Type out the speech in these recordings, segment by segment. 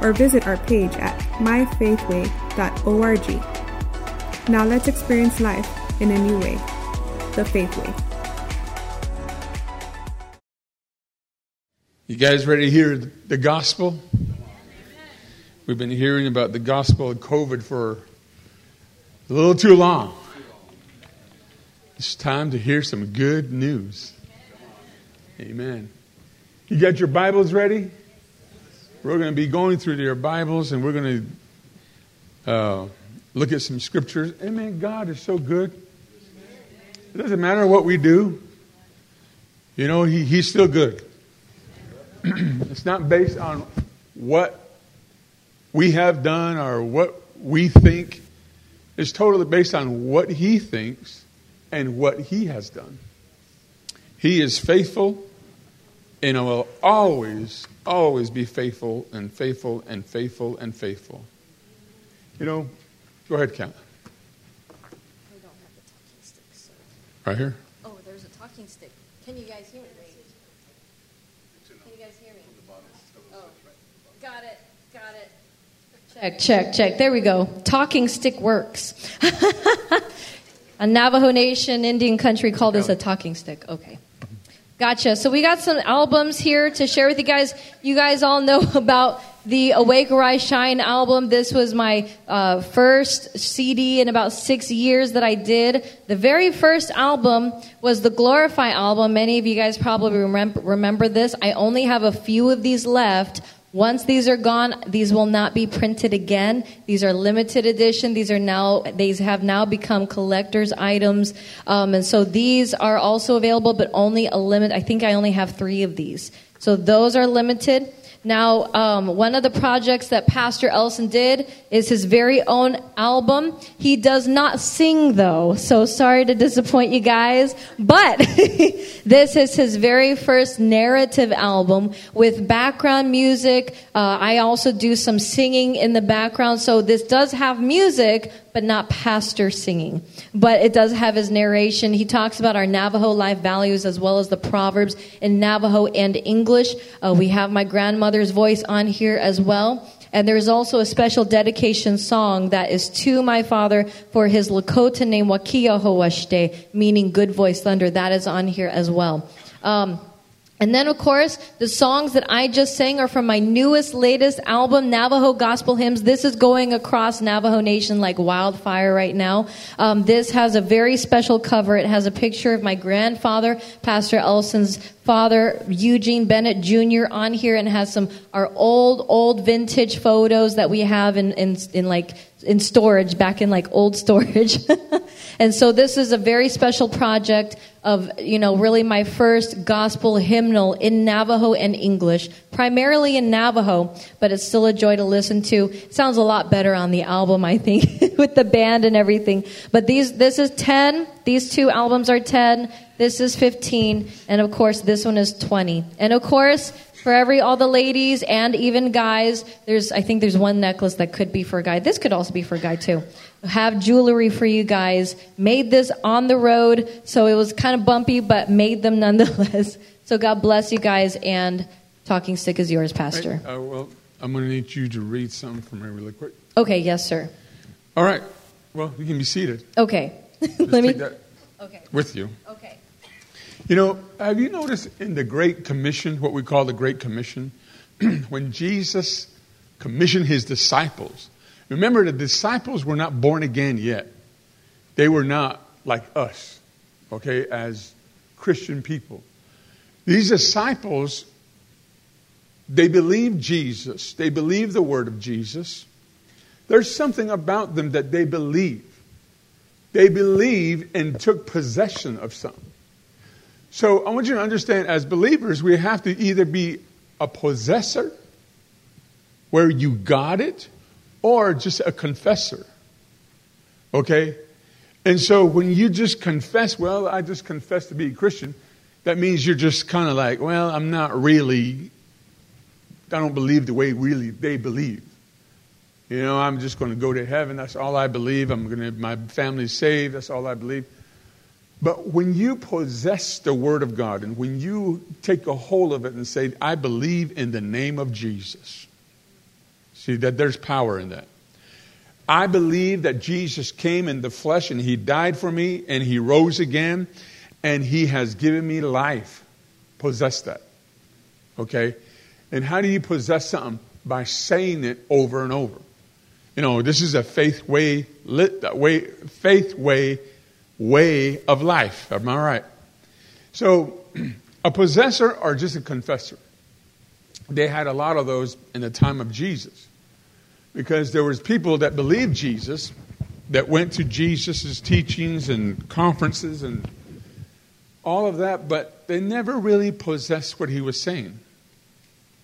or visit our page at myfaithway.org. Now let's experience life in a new way the Faith Way. You guys ready to hear the gospel? We've been hearing about the gospel of COVID for a little too long. It's time to hear some good news. Amen. You got your Bibles ready? We're going to be going through their Bibles and we're going to uh, look at some scriptures. Amen. God is so good. It doesn't matter what we do, you know, he, He's still good. it's not based on what we have done or what we think. It's totally based on what He thinks and what He has done. He is faithful and will always, always be faithful and faithful and faithful and faithful. You know, go ahead, Kat. We don't have the talking stick, so. Right here. Oh, there's a talking stick. Can you guys hear me? Can you guys hear me? Oh, got it, got it. Check, check, check. There we go. Talking stick works. a Navajo Nation Indian country called this a talking stick. Okay. Gotcha. So we got some albums here to share with you guys. You guys all know about the Awake Arise Shine album. This was my uh, first CD in about six years that I did. The very first album was the Glorify album. Many of you guys probably remember this. I only have a few of these left. Once these are gone, these will not be printed again. These are limited edition. These are now these have now become collectors items, um, and so these are also available, but only a limit. I think I only have three of these, so those are limited. Now, um, one of the projects that Pastor Ellison did is his very own album. He does not sing, though, so sorry to disappoint you guys. But this is his very first narrative album with background music. Uh, I also do some singing in the background, so this does have music, but not pastor singing. But it does have his narration. He talks about our Navajo life values as well as the Proverbs in Navajo and English. Uh, we have my grandmother's voice on here as well. And there's also a special dedication song that is to my father for his Lakota name, Wakia Hoashte, meaning good voice thunder. That is on here as well. Um, and then, of course, the songs that I just sang are from my newest, latest album, Navajo Gospel Hymns. This is going across Navajo Nation like wildfire right now. Um, this has a very special cover. It has a picture of my grandfather, Pastor Elson's father, Eugene Bennett Jr., on here, and has some our old, old vintage photos that we have in in, in like in storage, back in like old storage. and so this is a very special project of, you know, really my first gospel hymnal in Navajo and English, primarily in Navajo, but it's still a joy to listen to. Sounds a lot better on the album, I think, with the band and everything. But these, this is 10. These two albums are 10. This is 15. And of course, this one is 20. And of course, for every all the ladies and even guys. There's I think there's one necklace that could be for a guy. This could also be for a guy too. Have jewelry for you guys. Made this on the road, so it was kind of bumpy, but made them nonetheless. So God bless you guys, and talking stick is yours, Pastor. Right. Uh, well, I'm going to need you to read something for me really quick. Okay, yes, sir. All right. Well, you can be seated. Okay. Let me. that Okay. with you. Okay. You know, have you noticed in the Great Commission, what we call the Great Commission, when Jesus commissioned his disciples? Remember, the disciples were not born again yet. They were not like us, okay, as Christian people. These disciples, they believed Jesus, they believed the word of Jesus. There's something about them that they believe. They believe and took possession of something. So I want you to understand as believers, we have to either be a possessor where you got it or just a confessor. Okay? And so when you just confess, well, I just confess to be a Christian, that means you're just kind of like, well, I'm not really, I don't believe the way really they believe. You know, I'm just going to go to heaven. That's all I believe. I'm going to, my family's saved. That's all I believe. But when you possess the Word of God and when you take a hold of it and say, I believe in the name of Jesus, see that there's power in that. I believe that Jesus came in the flesh and He died for me and He rose again and He has given me life. Possess that. Okay? And how do you possess something? By saying it over and over. You know, this is a faith way, lit, way faith way way of life. Am I right? So, a possessor or just a confessor? They had a lot of those in the time of Jesus. Because there was people that believed Jesus, that went to Jesus' teachings and conferences and all of that, but they never really possessed what he was saying.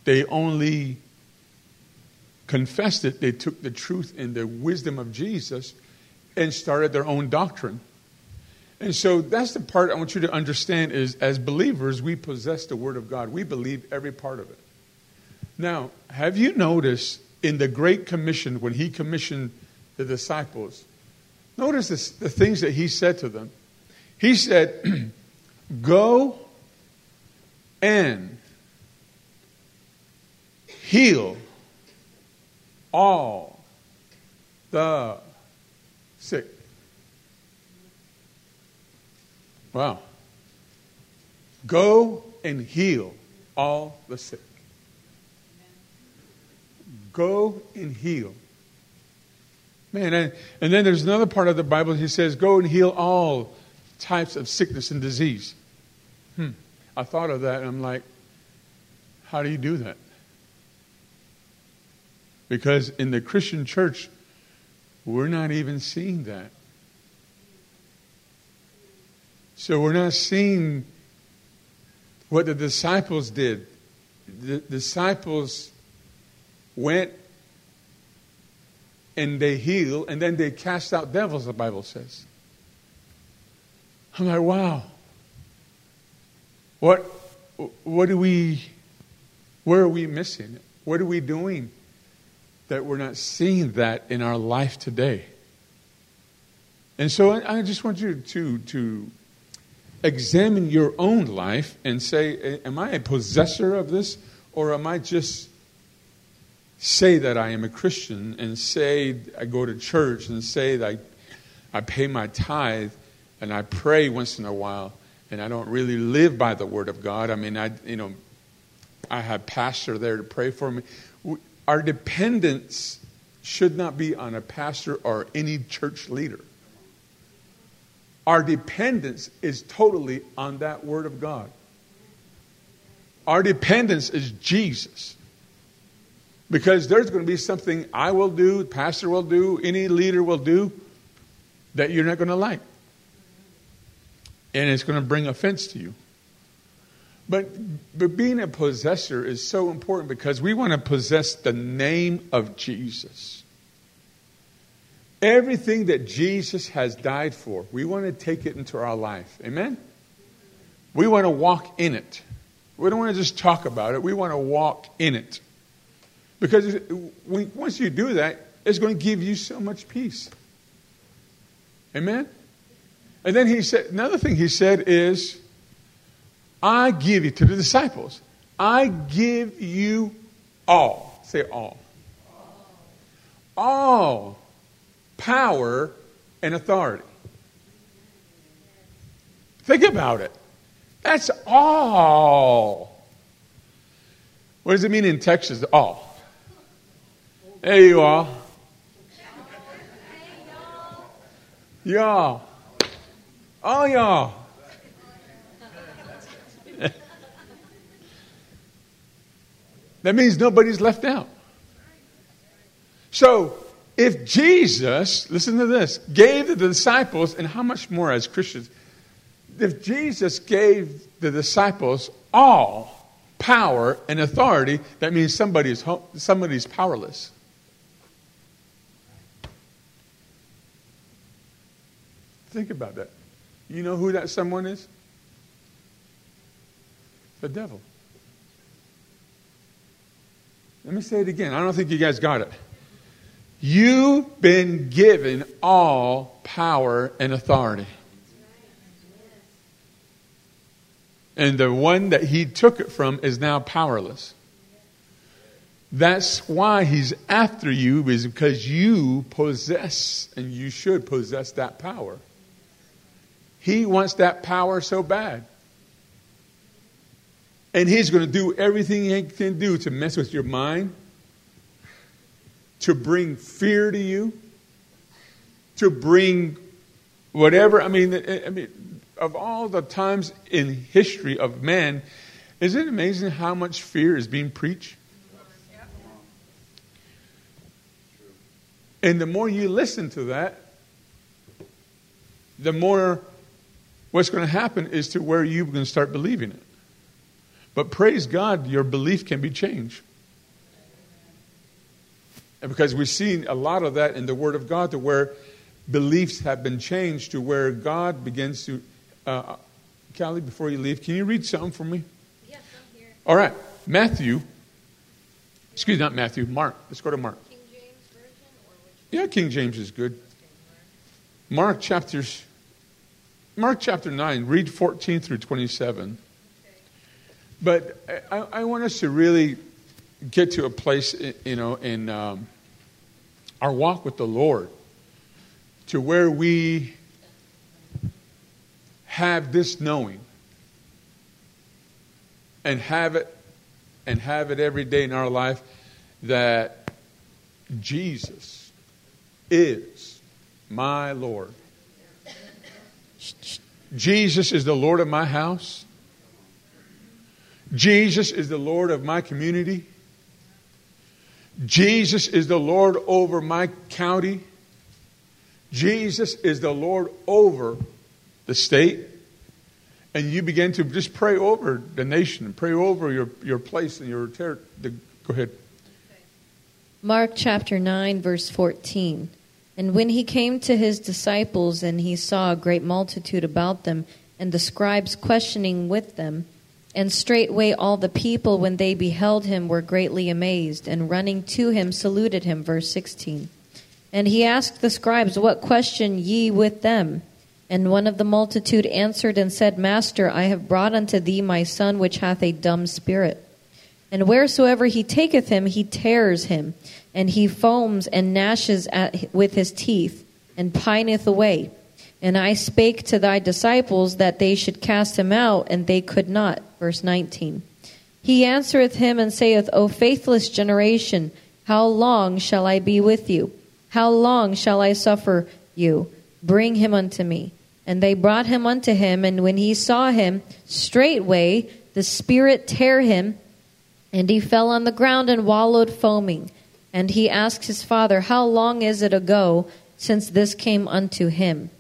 They only confessed it. They took the truth and the wisdom of Jesus and started their own doctrine and so that's the part I want you to understand is as believers, we possess the Word of God. We believe every part of it. Now, have you noticed in the Great Commission, when He commissioned the disciples, notice this, the things that He said to them. He said, Go and heal all the sick. Wow. Go and heal all the sick. Go and heal. Man, and, and then there's another part of the Bible, he says, Go and heal all types of sickness and disease. Hmm. I thought of that and I'm like, how do you do that? Because in the Christian church, we're not even seeing that. So we're not seeing what the disciples did. The disciples went and they healed, and then they cast out devils, the Bible says. I'm like, wow. What, what do we, where are we missing? What are we doing that we're not seeing that in our life today? And so I, I just want you to, to examine your own life and say, Am I a possessor of this? Or am I just say that I am a Christian and say I go to church and say that I, I pay my tithe and I pray once in a while and I don't really live by the Word of God? I mean, I, you know, I have pastor there to pray for me. Our dependence should not be on a pastor or any church leader. Our dependence is totally on that Word of God. Our dependence is Jesus. Because there's going to be something I will do, pastor will do, any leader will do that you're not going to like. And it's going to bring offense to you. But, but being a possessor is so important because we want to possess the name of Jesus. Everything that Jesus has died for, we want to take it into our life. Amen? We want to walk in it. We don't want to just talk about it. We want to walk in it. Because once you do that, it's going to give you so much peace. Amen? And then he said, another thing he said is, I give you to the disciples, I give you all. Say all. All power, and authority. Think about it. That's all. What does it mean in Texas? All. Hey, you all. Y'all. All y'all. that means nobody's left out. So, if Jesus, listen to this, gave the disciples, and how much more as Christians, if Jesus gave the disciples all power and authority, that means somebody is, somebody's powerless. Think about that. You know who that someone is? The devil. Let me say it again. I don't think you guys got it. You've been given all power and authority. And the one that he took it from is now powerless. That's why he's after you, is because you possess, and you should possess that power. He wants that power so bad. And he's going to do everything he can do to mess with your mind, to bring fear to you, to bring whatever. I mean, I mean, of all the times in history of man, is it amazing how much fear is being preached? And the more you listen to that, the more what's going to happen is to where you're going to start believing it. But praise God, your belief can be changed. And because we've seen a lot of that in the Word of God to where beliefs have been changed to where God begins to. Uh, Callie, before you leave, can you read something for me? Yes, I'm here. All right. Matthew. Excuse me, not Matthew. Mark. Let's go to Mark. King James Version or which? Yeah, King James is good. Mark chapters. Mark chapter 9, read 14 through 27. But I, I want us to really get to a place, you know, in um, our walk with the Lord to where we have this knowing and have it and have it every day in our life that Jesus is my Lord. Jesus is the Lord of my house. Jesus is the Lord of my community. Jesus is the Lord over my county. Jesus is the Lord over the state. And you begin to just pray over the nation, pray over your, your place and your territory. Go ahead. Mark chapter 9, verse 14. And when he came to his disciples, and he saw a great multitude about them, and the scribes questioning with them, and straightway all the people, when they beheld him, were greatly amazed, and running to him, saluted him. Verse 16. And he asked the scribes, What question ye with them? And one of the multitude answered and said, Master, I have brought unto thee my son, which hath a dumb spirit. And wheresoever he taketh him, he tears him, and he foams and gnashes at, with his teeth, and pineth away. And I spake to thy disciples that they should cast him out, and they could not. Verse 19. He answereth him and saith, O faithless generation, how long shall I be with you? How long shall I suffer you? Bring him unto me. And they brought him unto him, and when he saw him, straightway the Spirit tear him, and he fell on the ground and wallowed foaming. And he asked his father, How long is it ago since this came unto him?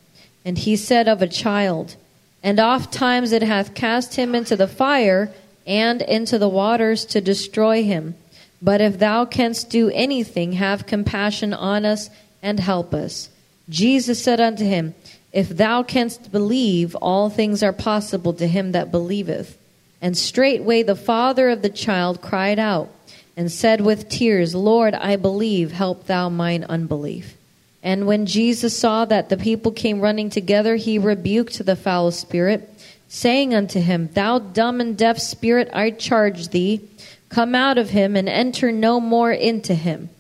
And he said, Of a child. And oft times it hath cast him into the fire and into the waters to destroy him. But if thou canst do anything, have compassion on us and help us. Jesus said unto him, if thou canst believe, all things are possible to him that believeth. And straightway the father of the child cried out and said with tears, Lord, I believe, help thou mine unbelief. And when Jesus saw that the people came running together, he rebuked the foul spirit, saying unto him, Thou dumb and deaf spirit, I charge thee, come out of him and enter no more into him.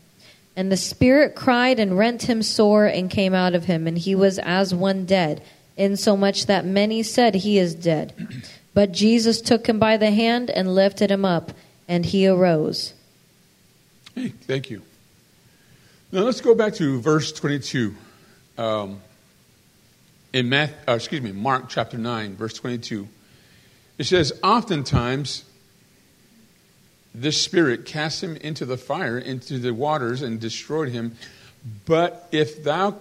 And the Spirit cried and rent him sore and came out of him, and he was as one dead, insomuch that many said, He is dead. But Jesus took him by the hand and lifted him up, and he arose. Hey, thank you. Now let's go back to verse 22. Um, in Matthew, uh, excuse me, Mark chapter 9, verse 22. It says, Oftentimes this spirit cast him into the fire, into the waters, and destroyed him. But if thou,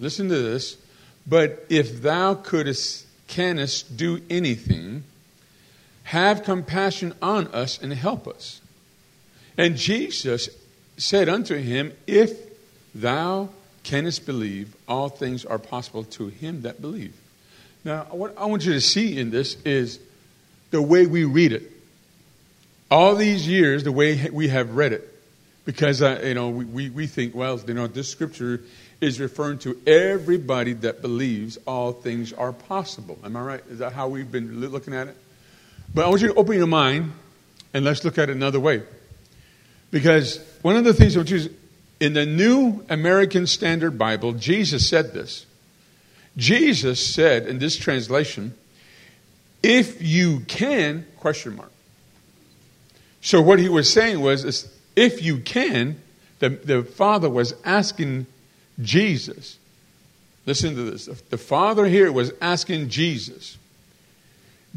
listen to this, but if thou couldst, canst do anything, have compassion on us and help us. And Jesus said unto him, If thou canst believe, all things are possible to him that believe. Now, what I want you to see in this is the way we read it. All these years, the way we have read it. Because, uh, you know, we, we think, well, you know, this scripture is referring to everybody that believes all things are possible. Am I right? Is that how we've been looking at it? But I want you to open your mind and let's look at it another way. Because one of the things which is in the New American Standard Bible, Jesus said this. Jesus said in this translation, if you can, question mark. So what he was saying was, if you can, the, the Father was asking Jesus. Listen to this. The Father here was asking Jesus,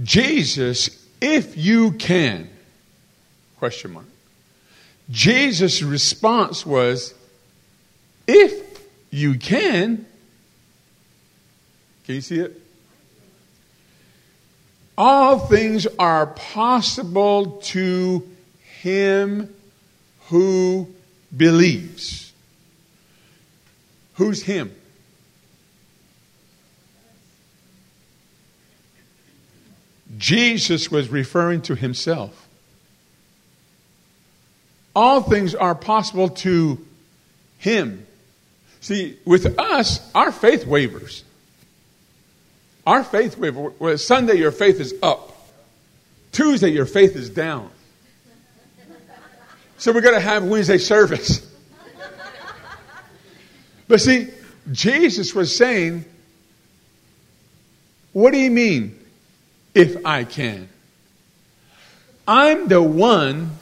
Jesus, if you can, question mark. Jesus' response was, if you can. Can you see it? All things are possible to him who believes. Who's him? Jesus was referring to himself. All things are possible to him. See, with us, our faith wavers. Our faith wavers. Sunday, your faith is up. Tuesday, your faith is down. So we're going to have Wednesday service. But see, Jesus was saying, What do you mean, if I can? I'm the one,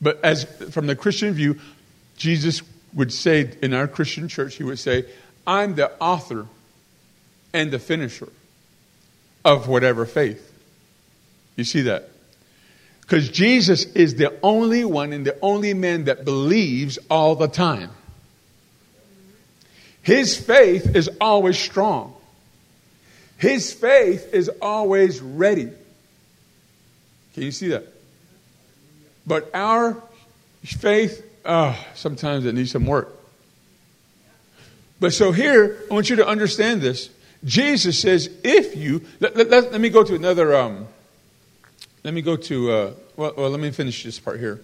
but as from the Christian view, Jesus would say in our Christian church, he would say, I'm the author and the finisher of whatever faith. You see that? Because Jesus is the only one and the only man that believes all the time. His faith is always strong. His faith is always ready. Can you see that? But our faith, oh, sometimes it needs some work. But so here, I want you to understand this. Jesus says, if you, let, let, let, let me go to another, um, let me go to, uh, well, well, let me finish this part here.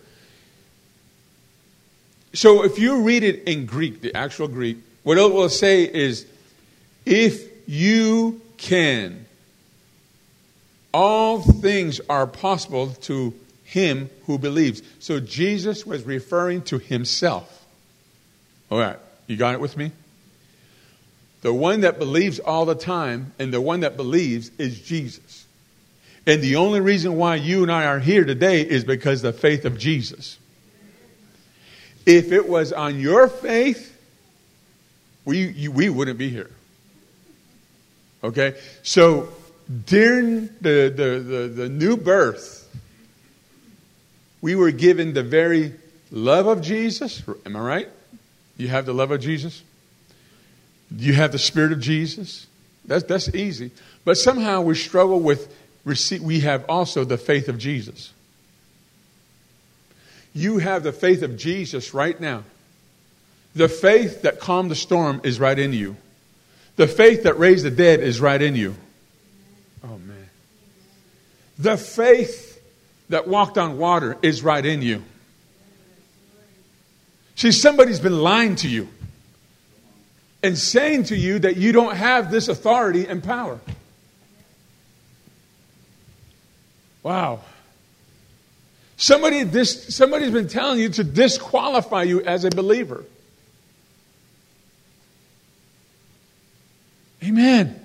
So if you read it in Greek, the actual Greek, what it will say is, if you can, all things are possible to him who believes. So Jesus was referring to himself. All right, you got it with me? The one that believes all the time and the one that believes is Jesus. And the only reason why you and I are here today is because the faith of Jesus. If it was on your faith, we, you, we wouldn't be here. Okay? So during the, the, the, the new birth, we were given the very love of Jesus. Am I right? You have the love of Jesus? You have the Spirit of Jesus? That's, that's easy. But somehow we struggle with, we have also the faith of Jesus. You have the faith of Jesus right now. The faith that calmed the storm is right in you. The faith that raised the dead is right in you. Oh, man. The faith that walked on water is right in you. See, somebody's been lying to you and saying to you that you don't have this authority and power. Wow. Somebody this, somebody's been telling you to disqualify you as a believer. Amen.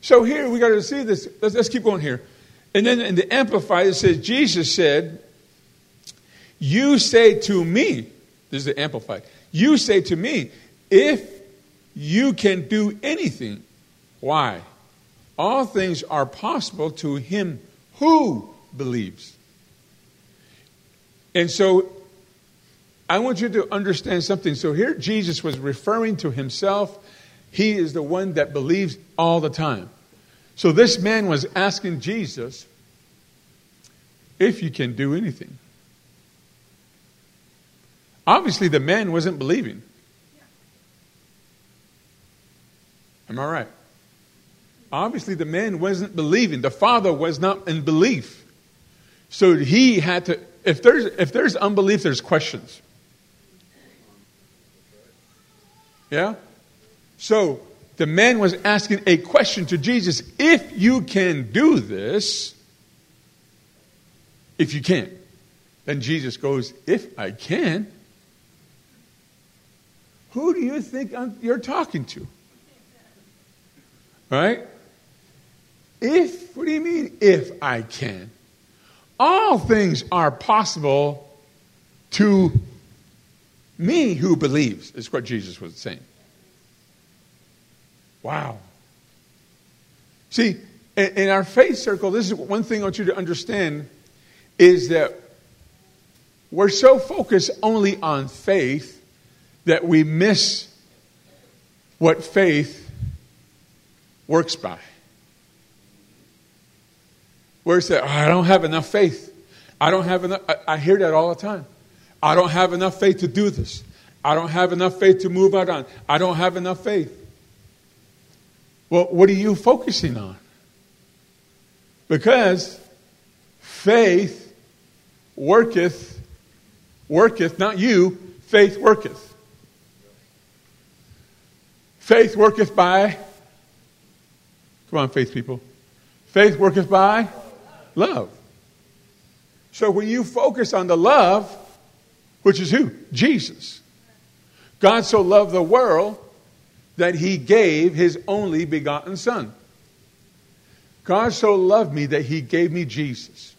So here we got to see this. Let's, let's keep going here. And then in the Amplified, it says, Jesus said, You say to me, this is the Amplified, you say to me, if you can do anything, why? All things are possible to him who believes. And so I want you to understand something. So here Jesus was referring to himself he is the one that believes all the time. So this man was asking Jesus if you can do anything. Obviously, the man wasn't believing. Am I right? Obviously, the man wasn't believing. The father was not in belief. So he had to, if there's, if there's unbelief, there's questions. Yeah? So the man was asking a question to Jesus if you can do this, if you can't, Then Jesus goes, If I can, who do you think you're talking to? Right? If, what do you mean, if I can? All things are possible to me who believes, is what Jesus was saying. Wow. See, in our faith circle, this is one thing I want you to understand is that we're so focused only on faith that we miss what faith works by. Where it's that, oh, I don't have enough faith. I don't have enough. I, I hear that all the time. I don't have enough faith to do this. I don't have enough faith to move out on. I don't have enough faith. Well, what are you focusing on? Because faith worketh, worketh, not you, faith worketh. Faith worketh by, come on, faith people. Faith worketh by love. So when you focus on the love, which is who? Jesus. God so loved the world that he gave his only begotten Son. God so loved me that he gave me Jesus.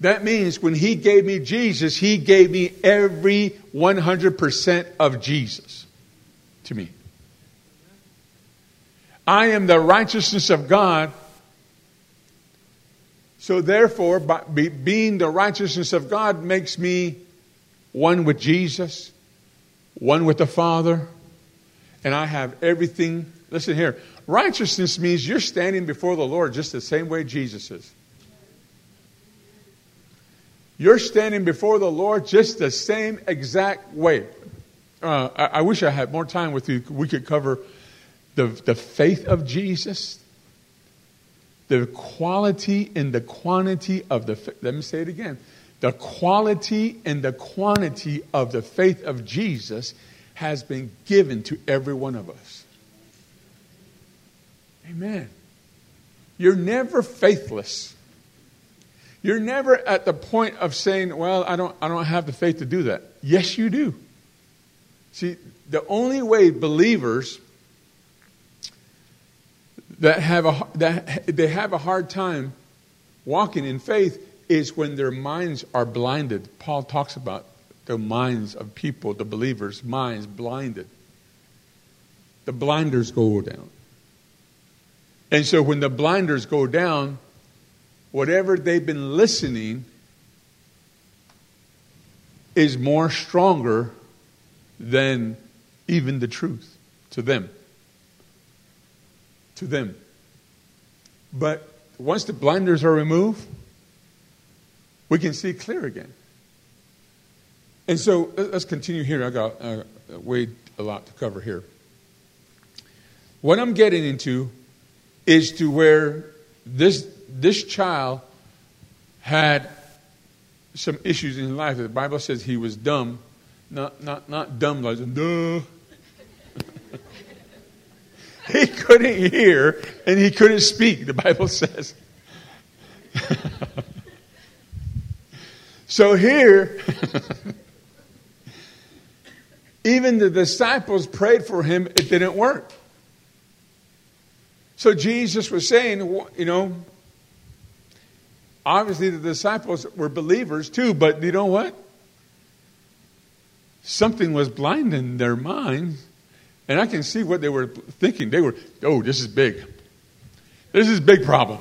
That means when he gave me Jesus, he gave me every 100% of Jesus to me. I am the righteousness of God. So, therefore, being the righteousness of God makes me one with Jesus, one with the Father, and I have everything. Listen here. Righteousness means you're standing before the Lord just the same way Jesus is. You're standing before the Lord just the same exact way. Uh, I, I, wish I had more time with you. We could cover the, the faith of Jesus, the quality and the quantity of the. Let me say it again. The quality and the quantity of the faith of Jesus has been given to every one of us. Amen. You're never faithless. You're never at the point of saying, Well, I don't, I don't have the faith to do that. Yes, you do. See, the only way believers that have a, that they have a hard time walking in faith is when their minds are blinded. Paul talks about the minds of people, the believers' minds blinded. The blinders go down. And so when the blinders go down, whatever they've been listening is more stronger than even the truth to them. To them. But once the blinders are removed, we can see clear again. And so let's continue here. I got uh, way a lot to cover here. What I'm getting into is to where this this child had some issues in his life. The Bible says he was dumb, not not not dumb like duh. he couldn't hear and he couldn't speak. The Bible says. so here. Even the disciples prayed for him, it didn't work. So Jesus was saying, you know, obviously the disciples were believers too, but you know what? Something was blinding their minds. And I can see what they were thinking. They were, oh, this is big. This is a big problem.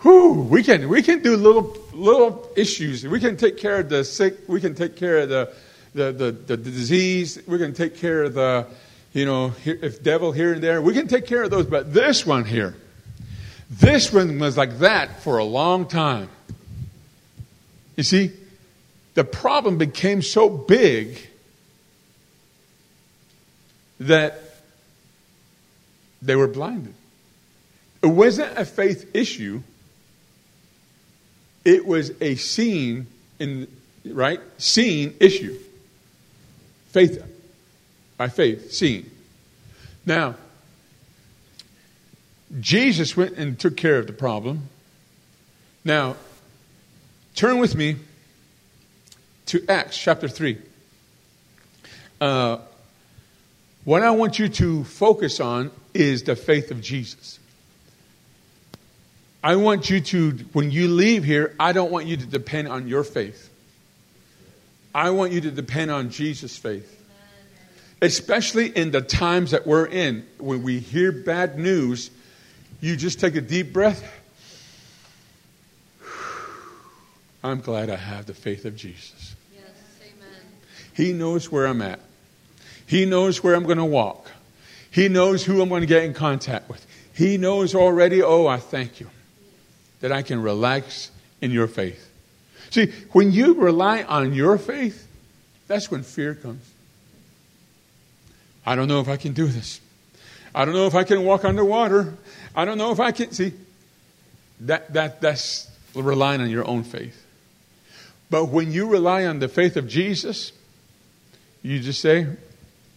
Whew, we can we can do little little issues. We can take care of the sick. We can take care of the the, the, the disease. We're going to take care of the, you know, if devil here and there, we can take care of those. But this one here, this one was like that for a long time. You see, the problem became so big that they were blinded. It wasn't a faith issue. It was a seen in right seen issue. Faith by faith, seeing. Now, Jesus went and took care of the problem. Now, turn with me to Acts chapter 3. Uh, what I want you to focus on is the faith of Jesus. I want you to, when you leave here, I don't want you to depend on your faith. I want you to depend on Jesus' faith. Especially in the times that we're in, when we hear bad news, you just take a deep breath. I'm glad I have the faith of Jesus. Yes, amen. He knows where I'm at. He knows where I'm going to walk. He knows who I'm going to get in contact with. He knows already, oh, I thank you that I can relax in your faith. See, when you rely on your faith, that's when fear comes. I don't know if I can do this. I don't know if I can walk underwater. I don't know if I can. See, that, that, that's relying on your own faith. But when you rely on the faith of Jesus, you just say,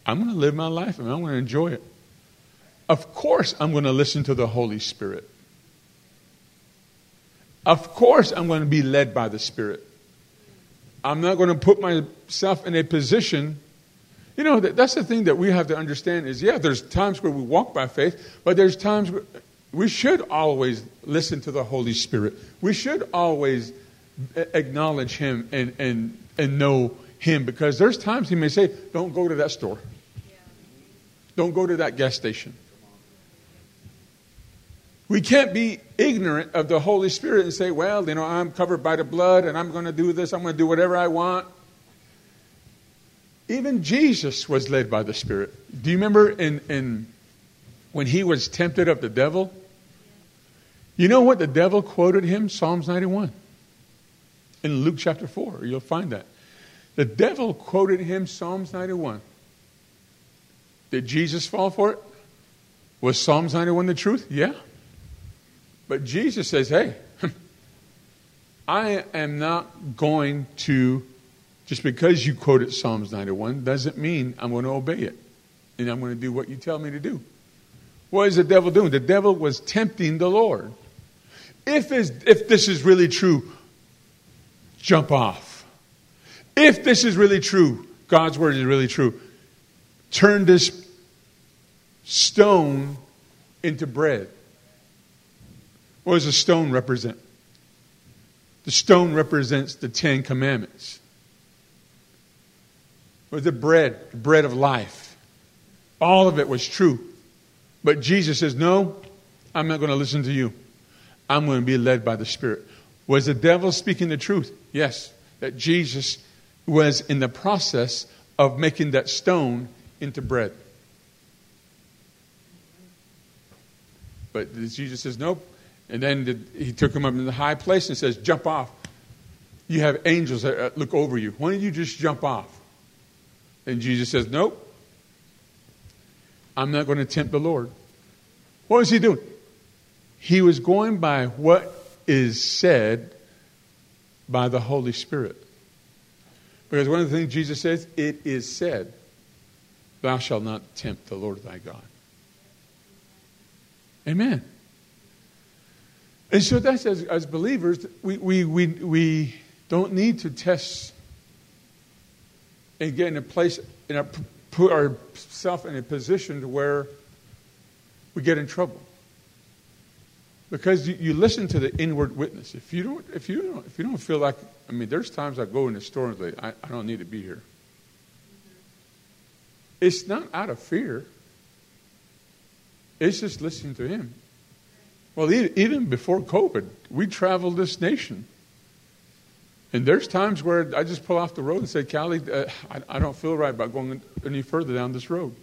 I'm going to live my life and I'm going to enjoy it. Of course, I'm going to listen to the Holy Spirit. Of course, I'm going to be led by the Spirit. I'm not going to put myself in a position. You know, that's the thing that we have to understand is yeah, there's times where we walk by faith, but there's times where we should always listen to the Holy Spirit. We should always acknowledge Him and, and, and know Him because there's times He may say, don't go to that store. Don't go to that gas station. We can't be ignorant of the Holy Spirit and say, well, you know, I'm covered by the blood and I'm going to do this, I'm going to do whatever I want. Even Jesus was led by the Spirit. Do you remember in, in when he was tempted of the devil? You know what the devil quoted him? Psalms 91. In Luke chapter 4, you'll find that. The devil quoted him Psalms 91. Did Jesus fall for it? Was Psalms 91 the truth? Yeah. But Jesus says, hey, I am not going to, just because you quoted Psalms 91, doesn't mean I'm going to obey it. And I'm going to do what you tell me to do. What is the devil doing? The devil was tempting the Lord. If, if this is really true, jump off. If this is really true, God's word is really true, turn this stone into bread. What does a stone represent? The stone represents the Ten Commandments. Or the bread, the bread of life. All of it was true. But Jesus says, No, I'm not going to listen to you. I'm going to be led by the Spirit. Was the devil speaking the truth? Yes. That Jesus was in the process of making that stone into bread. But Jesus says, nope. And then he took him up in the high place and says, jump off. You have angels that uh, look over you. Why don't you just jump off? And Jesus says, nope. I'm not going to tempt the Lord. What was he doing? He was going by what is said by the Holy Spirit. Because one of the things Jesus says, it is said, Thou shalt not tempt the Lord thy God. Amen. And so that's as, as believers, we, we, we, we don't need to test and get in a place, in put ourselves in a position to where we get in trouble. Because you, you, listen to the inward witness. If you don't, if you don't, if you don't feel like, I mean, there's times I go in the store and say, I, I don't need to be here. It's not out of fear. It's just listening to Him. Well, even before COVID, we traveled this nation. And there's times where I just pull off the road and say, Callie, uh, I, I, don't feel right about going any further down this road.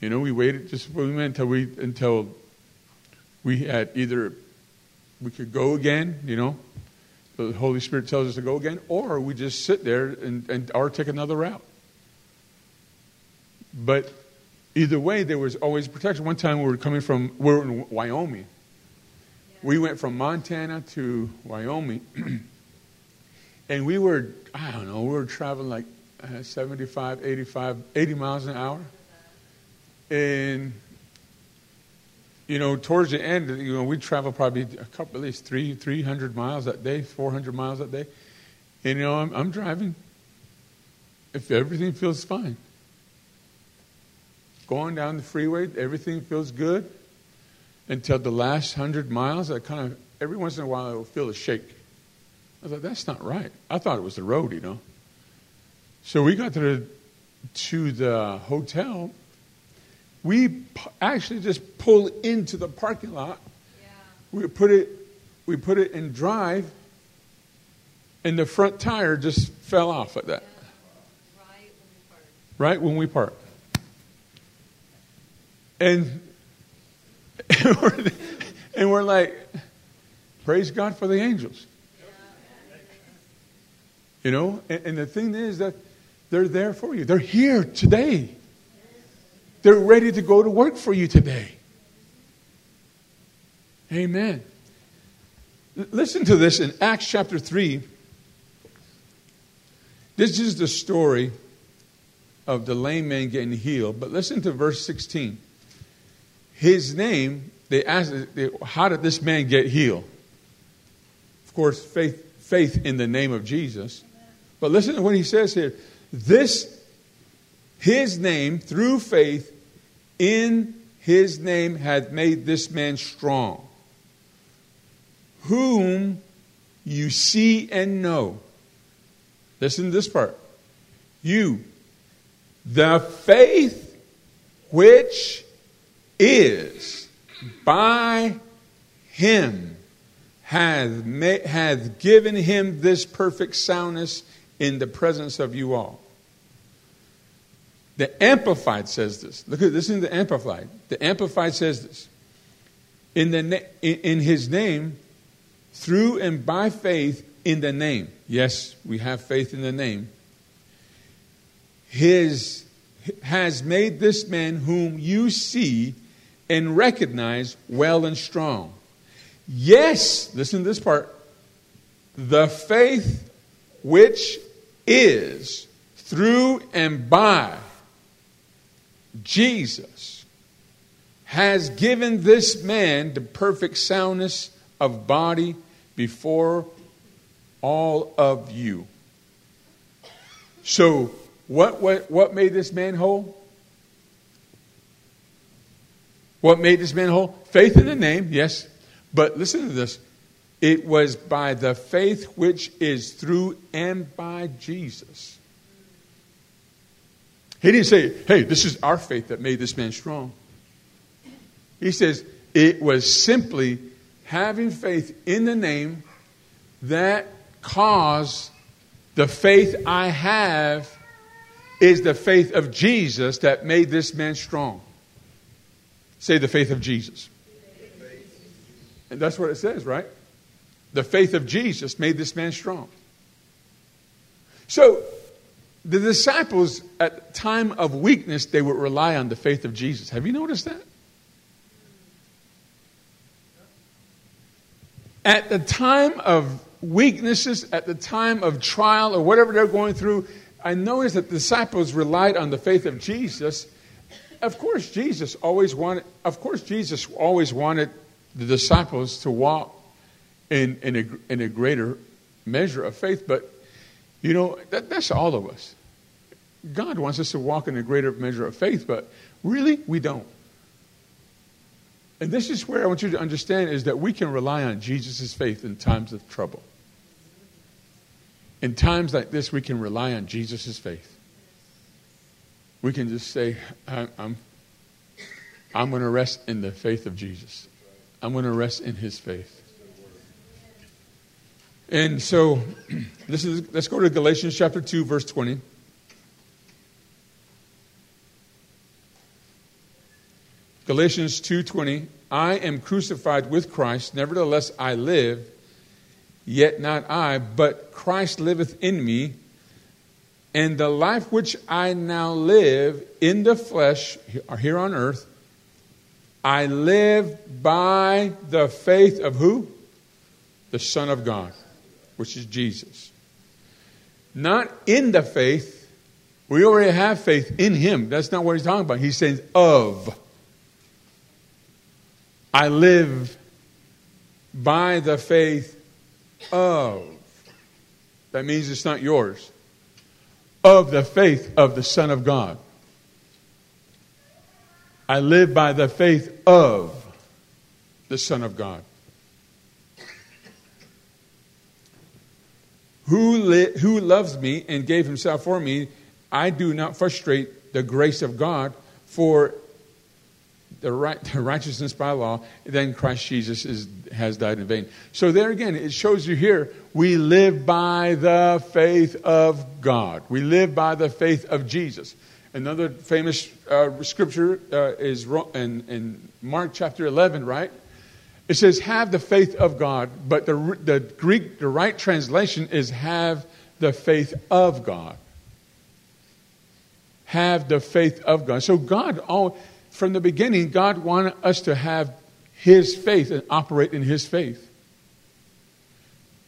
You know, we waited just we went until we until we had either we could go again, you know, the Holy Spirit tells us to go again, or we just sit there and, and or take another route. But either way, there was always protection. One time we were coming from we were in Wyoming. We went from Montana to Wyoming, and we were I don't know we were traveling like uh, 75, 85, 80 miles an hour, and you know, towards the end, you know, we travel probably a couple, at least three, 300 miles that day, 400 miles that day. And, you know, I'm, I'm driving. If everything feels fine, going down the freeway, everything feels good until the last 100 miles. I kind of, every once in a while, I will feel a shake. I like, that's not right. I thought it was the road, you know. So we got to the, to the hotel, we actually just pull into the parking lot. Yeah. We put it, we put it in drive, and the front tire just fell off like that. Yeah. Right when we parked. And and we're, like, praise God for the angels. You know, and, and the thing is that they're there for you. They're here today. They're ready to go to work for you today. Amen. Listen to this in Acts chapter 3. This is the story of the lame man getting healed. But listen to verse 16. His name, they asked, how did this man get healed? Of course, faith, faith in the name of Jesus. But listen to what he says here. This, his name, through faith, in his name hath made this man strong, whom you see and know. Listen to this part. You, the faith which is by him hath, hath given him this perfect soundness in the presence of you all. The Amplified says this. Look at this in the Amplified. The Amplified says this. In, the in his name, through and by faith in the name. Yes, we have faith in the name. His has made this man whom you see and recognize well and strong. Yes, listen to this part. The faith which is through and by Jesus has given this man the perfect soundness of body before all of you. So, what, what, what made this man whole? What made this man whole? Faith in the name, yes. But listen to this. It was by the faith which is through and by Jesus. He didn't say, hey, this is our faith that made this man strong. He says, it was simply having faith in the name that caused the faith I have is the faith of Jesus that made this man strong. Say the faith of Jesus. And that's what it says, right? The faith of Jesus made this man strong. So the disciples, at time of weakness, they would rely on the faith of Jesus. Have you noticed that? At the time of weaknesses, at the time of trial or whatever they're going through, I noticed that the disciples relied on the faith of Jesus. Of course, Jesus always wanted. Of course, Jesus always wanted the disciples to walk in, in, a, in a greater measure of faith, but you know, that, that's all of us. God wants us to walk in a greater measure of faith, but really, we don't. And this is where I want you to understand is that we can rely on Jesus' faith in times of trouble. In times like this, we can rely on Jesus' faith. We can just say, I'm, I'm, I'm going to rest in the faith of Jesus. I'm going to rest in his faith. And so, this is, let's go to Galatians chapter 2, verse 20. Galatians 2:20, I am crucified with Christ, nevertheless I live, yet not I, but Christ liveth in me. And the life which I now live in the flesh, here on earth, I live by the faith of who? The Son of God, which is Jesus. Not in the faith. We already have faith in Him. That's not what He's talking about. He's saying of. I live by the faith of. That means it's not yours. Of the faith of the Son of God. I live by the faith of the Son of God. Who, li- who loves me and gave himself for me, I do not frustrate the grace of God, for the, right, the righteousness by law, then Christ Jesus is, has died in vain. So there again, it shows you here, we live by the faith of God. We live by the faith of Jesus. Another famous uh, scripture uh, is in, in Mark chapter 11, right? It says, have the faith of God, but the, the Greek, the right translation is have the faith of God. Have the faith of God. So God, all, from the beginning, God wanted us to have His faith and operate in His faith.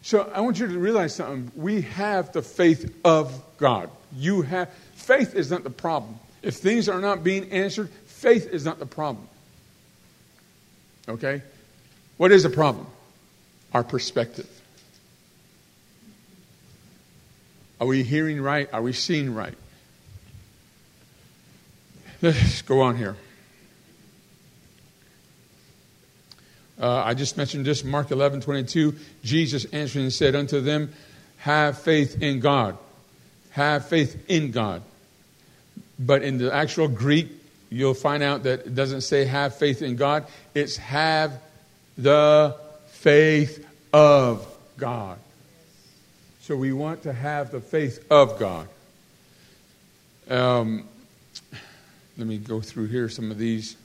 So I want you to realize something. We have the faith of God. You have faith is not the problem. If things are not being answered, faith is not the problem. Okay? What is the problem? Our perspective. Are we hearing right? Are we seeing right? Let's go on here. Uh, I just mentioned this, Mark 11, 22. Jesus answered and said unto them, Have faith in God. Have faith in God. But in the actual Greek, you'll find out that it doesn't say have faith in God, it's have the faith of God. So we want to have the faith of God. Um, let me go through here some of these.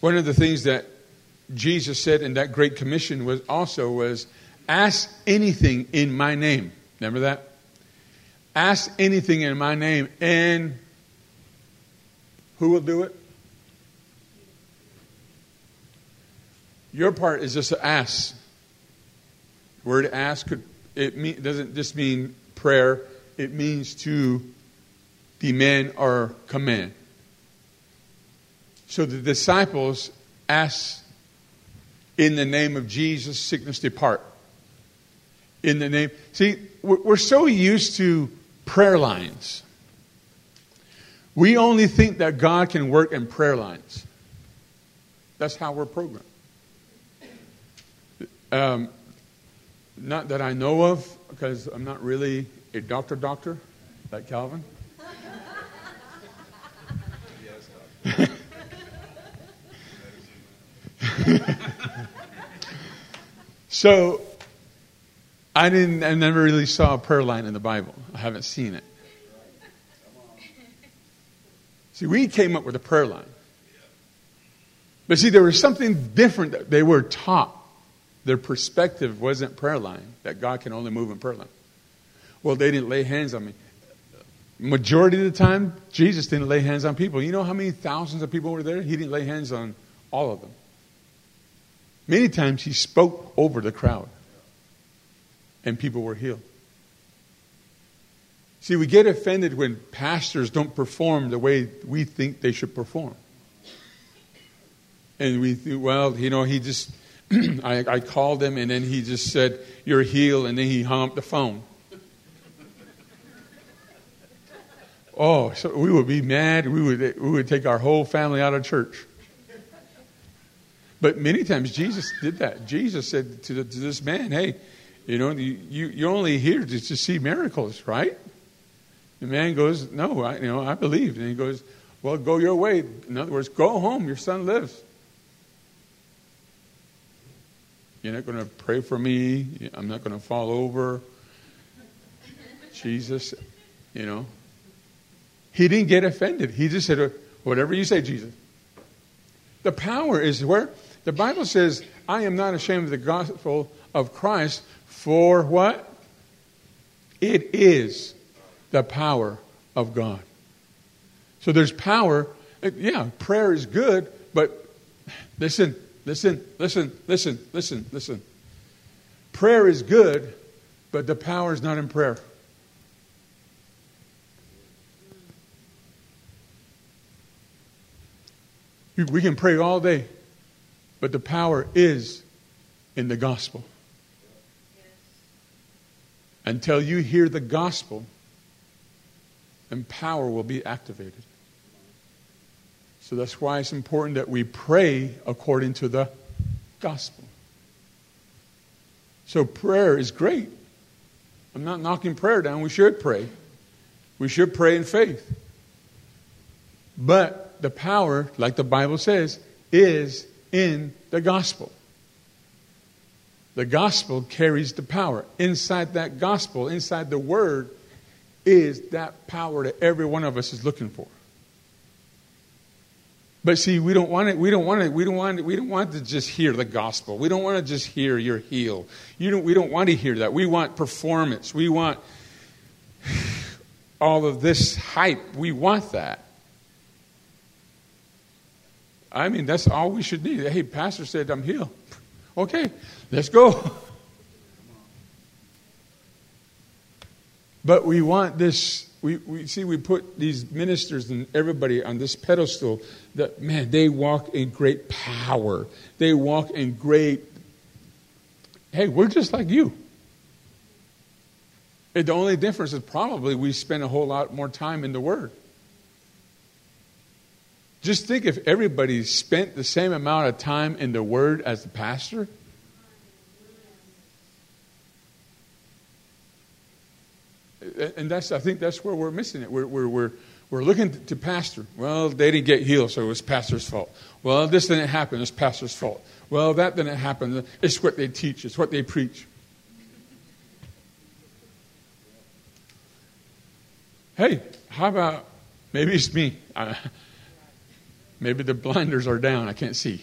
One of the things that Jesus said in that great commission was also was ask anything in my name. Remember that? Ask anything in my name and who will do it? Your part is just to ask. The Word ask could it mean, doesn't just mean prayer, it means to demand or command. So the disciples asked, In the name of Jesus, sickness depart. In the name. See, we're so used to prayer lines. We only think that God can work in prayer lines. That's how we're programmed. Um, not that I know of, because I'm not really a doctor doctor like Calvin. so I didn't I never really saw a prayer line in the Bible. I haven't seen it. See, we came up with a prayer line. But see, there was something different that they were taught. Their perspective wasn't prayer line, that God can only move in prayer line. Well, they didn't lay hands on me. Majority of the time, Jesus didn't lay hands on people. You know how many thousands of people were there? He didn't lay hands on all of them. Many times he spoke over the crowd, and people were healed. See, we get offended when pastors don't perform the way we think they should perform. And we think, well, you know, he just, I, I called him and then he just said, You're healed, and then he hung up the phone. oh, so we would be mad. We would, we would take our whole family out of church. But many times Jesus did that. Jesus said to, the, to this man, Hey, you know, you, you, you're only here to, to see miracles, right? The man goes, No, I, you know, I believe. And he goes, Well, go your way. In other words, go home. Your son lives. You're not going to pray for me. I'm not going to fall over. Jesus, you know. He didn't get offended. He just said, whatever you say, Jesus. The power is where? The Bible says, I am not ashamed of the gospel of Christ, for what? It is the power of God. So there's power. Uh, yeah, prayer is good, but listen, listen, listen, listen, listen, listen. Prayer is good, but the power is not in prayer. We can pray all day, but the power is in the gospel. Until you hear the gospel, and power will be activated. So that's why it's important that we pray according to the gospel. So prayer is great. I'm not knocking prayer down. We should pray. We should pray in faith. But the power, like the Bible says, is in the gospel. The gospel carries the power. Inside that gospel, inside the word, is that power that every one of us is looking for. But see, we don't want it. We don't want it. We don't want it. We don't want to just hear the gospel. We don't want to just hear you're healed. You don't, we don't want to hear that. We want performance. We want all of this hype. We want that. I mean, that's all we should need. Hey, pastor said I'm healed. Okay, let's go. But we want this. We, we see we put these ministers and everybody on this pedestal that man they walk in great power. They walk in great. Hey, we're just like you. And the only difference is probably we spend a whole lot more time in the Word. Just think if everybody spent the same amount of time in the Word as the pastor. And that's, I think that's where we're missing it. We're, we're, we're, we're looking to pastor. Well, they didn't get healed, so it was pastor's fault. Well, this didn't happen, it's pastor's fault. Well, that didn't happen. It's what they teach, it's what they preach. Hey, how about maybe it's me? Maybe the blinders are down. I can't see.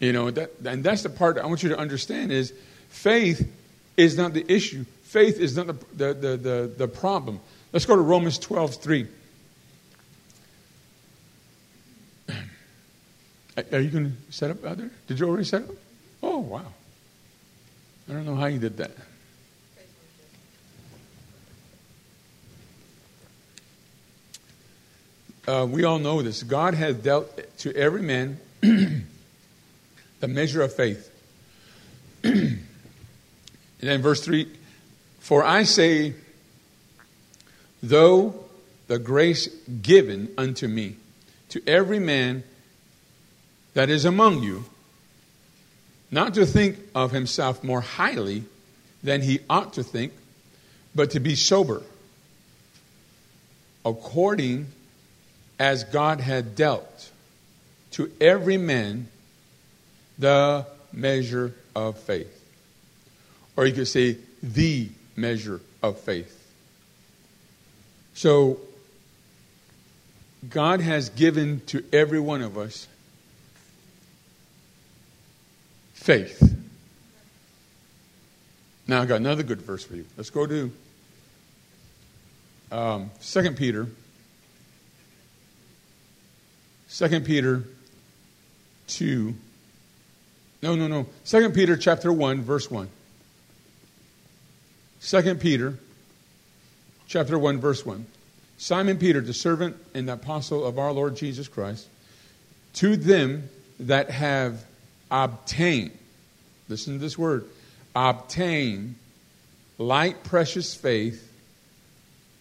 You know, that, and that's the part I want you to understand is faith is not the issue. Faith is not the, the, the, the, the problem. Let's go to Romans 12, 3. Are you going to set up out there? Did you already set up? Oh, wow. I don't know how you did that. Uh, we all know this. God has dealt to every man the measure of faith. and then verse 3 For I say, though the grace given unto me to every man that is among you, not to think of himself more highly than he ought to think, but to be sober, according as God had dealt to every man the measure of faith. Or you could say the measure of faith. So, God has given to every one of us faith. Now, I got another good verse for you. Let's go to um, 2 Peter 2 Peter 2. No, no, no. 2 Peter chapter 1, verse 1. 2 Peter chapter 1, verse 1. Simon Peter, the servant and apostle of our Lord Jesus Christ, to them that have obtained, listen to this word, obtained light precious faith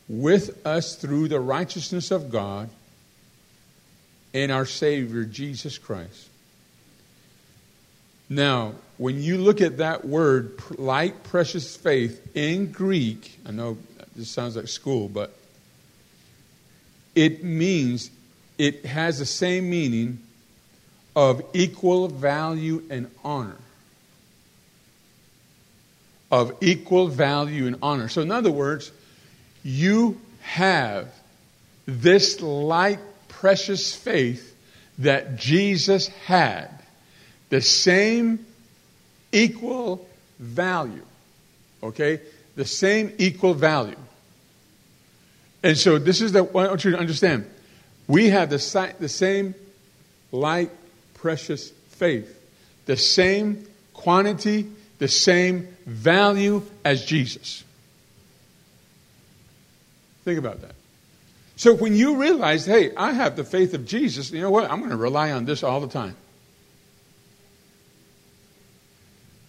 with us through the righteousness of God in our Savior, Jesus Christ. Now, when you look at that word, light, precious faith, in Greek, I know this sounds like school, but it means, it has the same meaning of equal value and honor. of equal value and honor. So, in other words, you have this like precious faith that Jesus had, the same equal value. Okay? The same equal value. And so, this is the, I want you to understand. We have the, the same like precious faith, the same quantity, the same value as Jesus. Think about that. So when you realize, hey, I have the faith of Jesus, you know what? I'm going to rely on this all the time.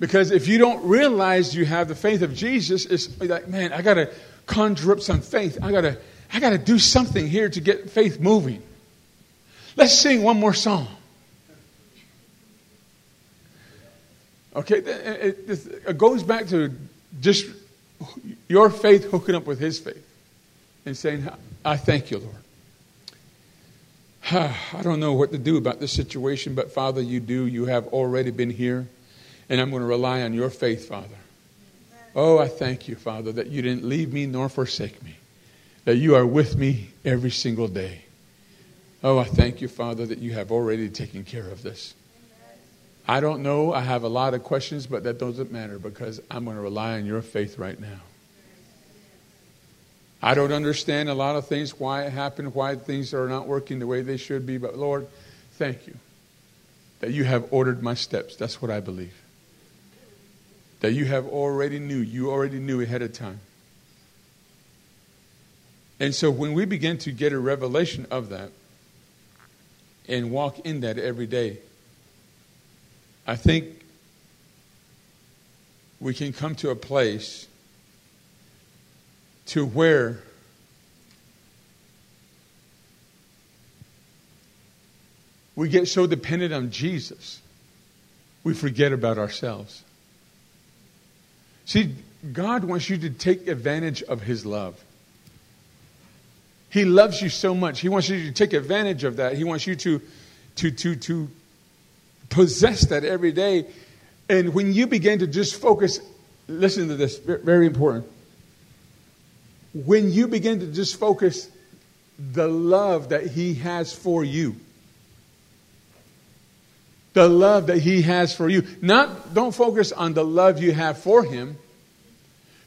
Because if you don't realize you have the faith of Jesus, it's like, man, I got to conjure up some faith. I got to I got to do something here to get faith moving. Let's sing one more song. Okay, it, it, it goes back to just your faith hooking up with his faith and saying, I thank you, Lord. I don't know what to do about this situation, but Father, you do. You have already been here, and I'm going to rely on your faith, Father. Oh, I thank you, Father, that you didn't leave me nor forsake me, that you are with me every single day. Oh, I thank you, Father, that you have already taken care of this. I don't know. I have a lot of questions, but that doesn't matter because I'm going to rely on your faith right now. I don't understand a lot of things, why it happened, why things are not working the way they should be, but Lord, thank you that you have ordered my steps. That's what I believe. That you have already knew, you already knew ahead of time. And so when we begin to get a revelation of that and walk in that every day, I think we can come to a place to where we get so dependent on Jesus, we forget about ourselves. See, God wants you to take advantage of His love. He loves you so much. He wants you to take advantage of that. He wants you to, to, to, to possess that every day. And when you begin to just focus, listen to this, very important. When you begin to just focus the love that He has for you, the love that He has for you. Not, don't focus on the love you have for Him,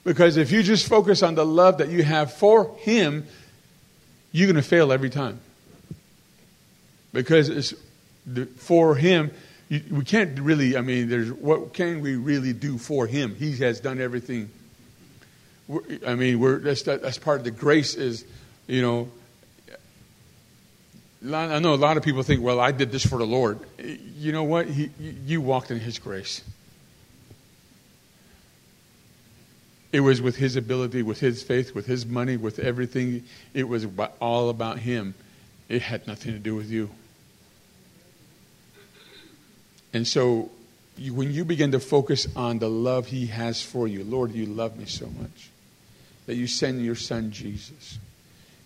because if you just focus on the love that you have for Him, you're going to fail every time. Because it's for Him, we can't really, I mean, there's, what can we really do for him? He has done everything. I mean, we're, that's, that's part of the grace is, you know, I know a lot of people think, well, I did this for the Lord. You know what? He, you walked in His grace. It was with His ability, with His faith, with His money, with everything. It was all about Him. It had nothing to do with you. And so when you begin to focus on the love He has for you, Lord, you love me so much that you send your Son Jesus.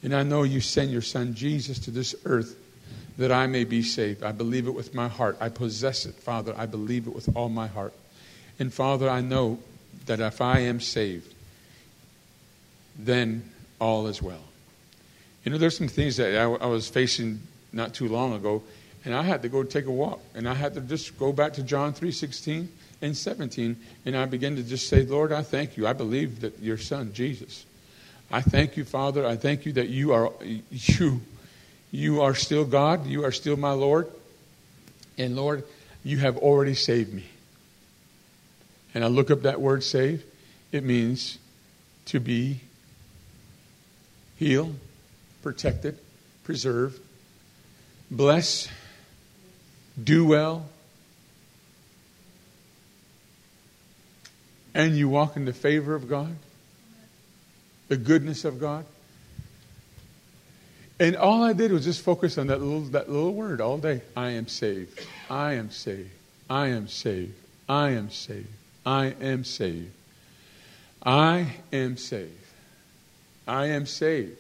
And I know you send your Son Jesus to this earth that I may be saved. I believe it with my heart. I possess it, Father. I believe it with all my heart. And Father, I know that if I am saved, then all is well. You know, there's some things that I, I was facing not too long ago and I had to go take a walk. And I had to just go back to John 3:16 and 17 and I began to just say, "Lord, I thank you. I believe that your son Jesus. I thank you, Father. I thank you that you are you you are still God. You are still my Lord. And Lord, you have already saved me." And I look up that word save. It means to be healed, protected, preserved, blessed, do well, and you walk in the favor of God, the goodness of God. And all I did was just focus on that little, that little word all day. I am saved. I am saved. I am saved. I am saved. I am saved. I am saved. I am saved.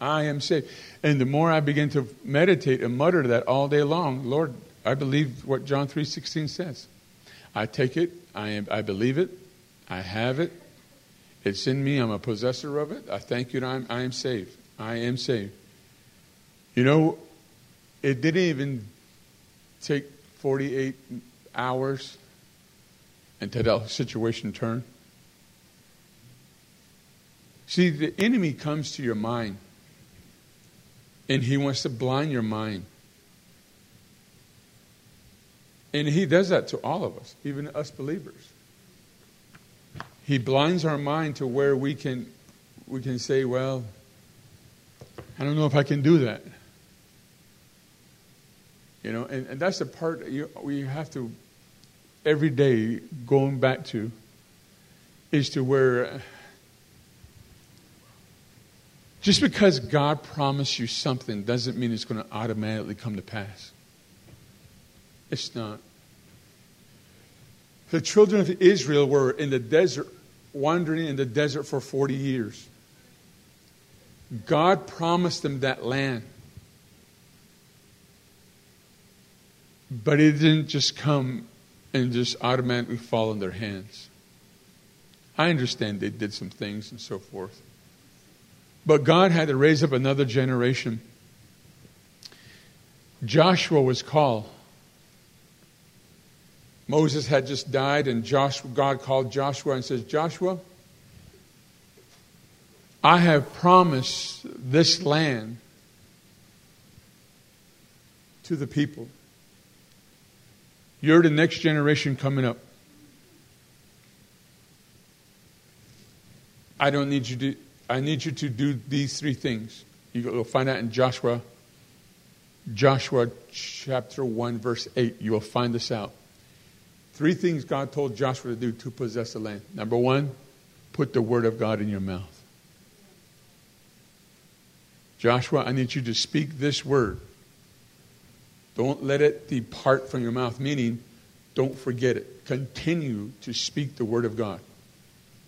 I am saved. And the more I begin to meditate and mutter that all day long, Lord, I believe what John 3:16 says. I take it, I am I believe it, I have it. It's in me. I'm a possessor of it. I thank you. I'm, I am saved. I am saved. You know, it didn't even take 48 hours until that situation turned. See, the enemy comes to your mind and he wants to blind your mind. And he does that to all of us, even us believers. He blinds our mind to where we can we can say, well, I don't know if I can do that. You know, and, and that's the part you, we have to every day going back to is to where just because God promised you something doesn't mean it's going to automatically come to pass. It's not. The children of Israel were in the desert, wandering in the desert for 40 years. God promised them that land. But it didn't just come and just automatically fall in their hands. I understand they did some things and so forth. But God had to raise up another generation. Joshua was called. Moses had just died, and Joshua, God called Joshua and says, Joshua, I have promised this land to the people. You're the next generation coming up. I don't need you to I need you to do these three things. You'll find out in Joshua, Joshua chapter 1, verse 8. You will find this out. Three things God told Joshua to do to possess the land. Number one, put the word of God in your mouth. Joshua, I need you to speak this word. Don't let it depart from your mouth, meaning don't forget it. Continue to speak the word of God.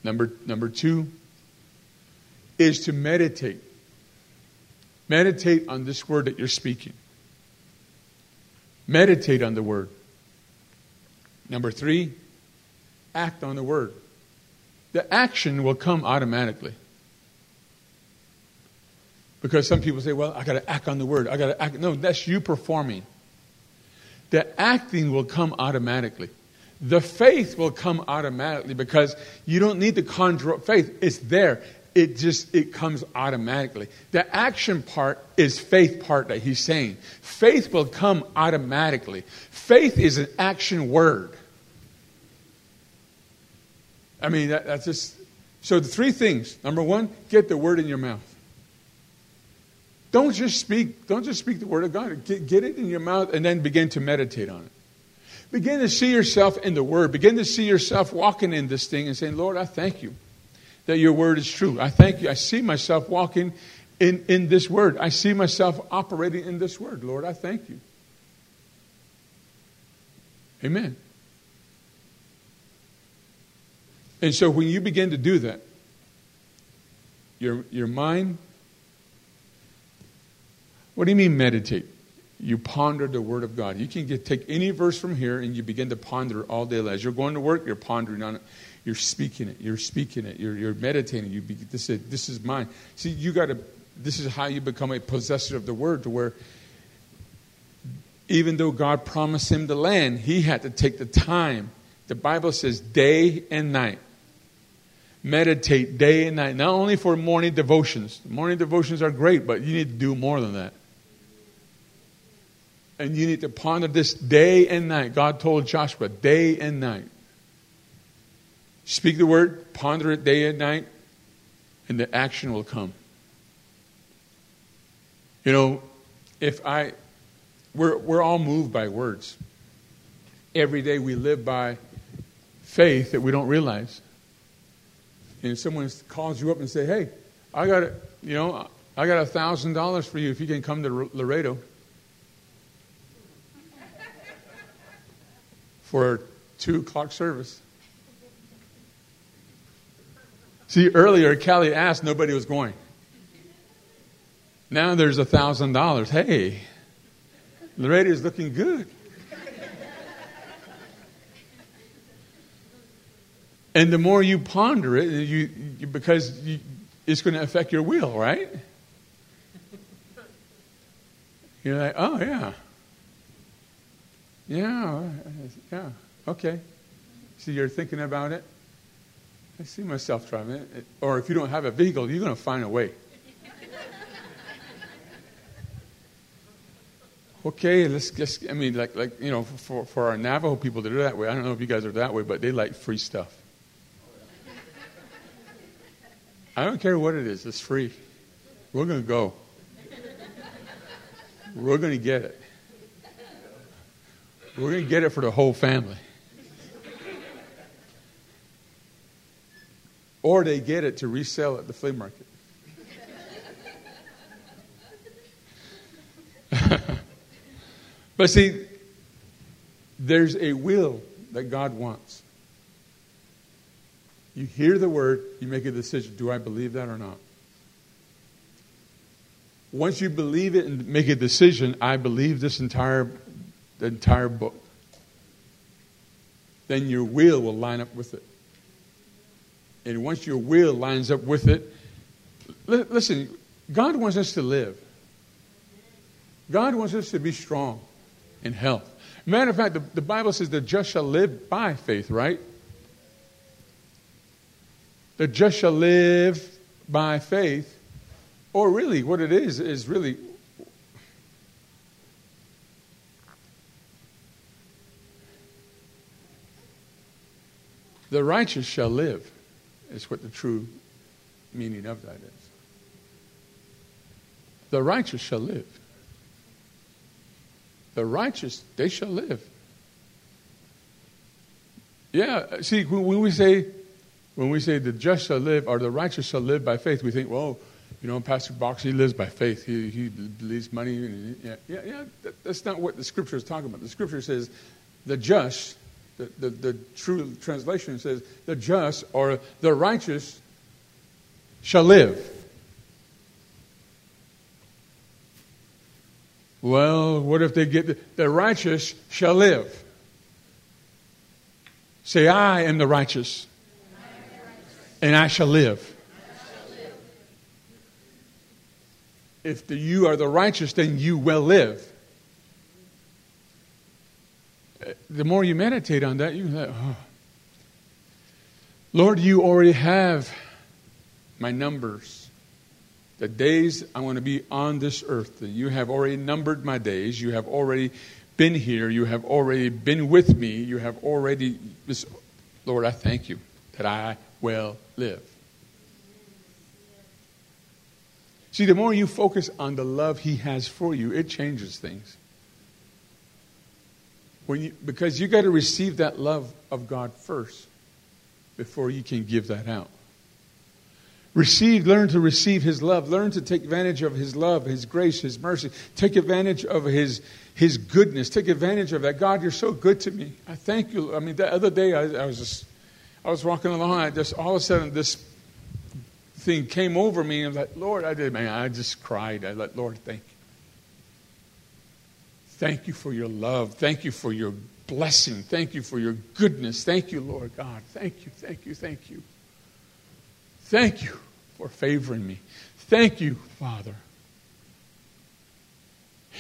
Number, number two, is to meditate. Meditate on this word that you're speaking. Meditate on the word. Number three, act on the word. The action will come automatically. Because some people say, well, I got to act on the word. I got to act. No, that's you performing. The acting will come automatically. The faith will come automatically because you don't need to conjure up faith. It's there it just it comes automatically the action part is faith part that he's saying faith will come automatically faith is an action word i mean that, that's just so the three things number one get the word in your mouth don't just speak don't just speak the word of god get, get it in your mouth and then begin to meditate on it begin to see yourself in the word begin to see yourself walking in this thing and saying lord i thank you that your word is true. I thank you. I see myself walking in, in this word. I see myself operating in this word. Lord, I thank you. Amen. And so when you begin to do that, your, your mind, what do you mean meditate? You ponder the Word of God. You can get, take any verse from here and you begin to ponder all day. Long. As you're going to work, you're pondering on it. You're speaking it. You're speaking it. You're, you're meditating. You be, this, is, this is mine. See, you got to. This is how you become a possessor of the word, to where even though God promised him the land, he had to take the time. The Bible says day and night. Meditate day and night. Not only for morning devotions. Morning devotions are great, but you need to do more than that. And you need to ponder this day and night. God told Joshua, day and night. Speak the word, ponder it day and night, and the action will come. You know, if I, we're, we're all moved by words. Every day we live by faith that we don't realize. And someone calls you up and say, hey, I got it, you know, I got a thousand dollars for you if you can come to Laredo for two o'clock service. See, earlier Callie asked, nobody was going. Now there's a thousand dollars. Hey, Laredo is looking good. And the more you ponder it, you, you because you, it's going to affect your will, right? You're like, oh, yeah. Yeah, yeah, okay. See, you're thinking about it. I see myself driving it. Or if you don't have a vehicle, you're going to find a way. okay, let's just, I mean, like, like you know, for, for our Navajo people to do that way, I don't know if you guys are that way, but they like free stuff. I don't care what it is, it's free. We're going to go. We're going to get it. We're going to get it for the whole family. Or they get it to resell at the flea market. but see, there's a will that God wants. You hear the word, you make a decision. Do I believe that or not? Once you believe it and make a decision, I believe this entire, entire book, then your will will line up with it. And once your will lines up with it, listen, God wants us to live. God wants us to be strong in health. Matter of fact, the, the Bible says the just shall live by faith, right? The just shall live by faith. Or really, what it is, is really the righteous shall live, is what the true meaning of that is. The righteous shall live. The righteous, they shall live. Yeah, see, when we say, when we say the just shall live or the righteous shall live by faith, we think, well, you know, Pastor Box, he lives by faith. He, he believes money. And, yeah, yeah, yeah that, that's not what the scripture is talking about. The scripture says the just, the, the, the true translation says the just or the righteous shall live. Well, what if they get the, the righteous shall live? Say, I am the righteous, and I shall live. if the, you are the righteous, then you will live. Uh, the more you meditate on that, you like, oh. Lord, you already have my numbers. The days I want to be on this earth. You have already numbered my days. You have already been here. You have already been with me. You have already. Lord, I thank you that I will live. See, the more you focus on the love He has for you, it changes things. When you, because you got to receive that love of God first before you can give that out. Receive, learn to receive His love. Learn to take advantage of His love, His grace, His mercy. Take advantage of His, His goodness. Take advantage of that. God, you're so good to me. I thank you. I mean, the other day I, I was just, I was walking along. I just all of a sudden this thing came over me, and I was like, Lord, I did, man, I just cried. I like, Lord, thank you. Thank you for your love. Thank you for your blessing. Thank you for your goodness. Thank you, Lord God. Thank you, thank you, thank you. Thank you for favoring me. Thank you, Father.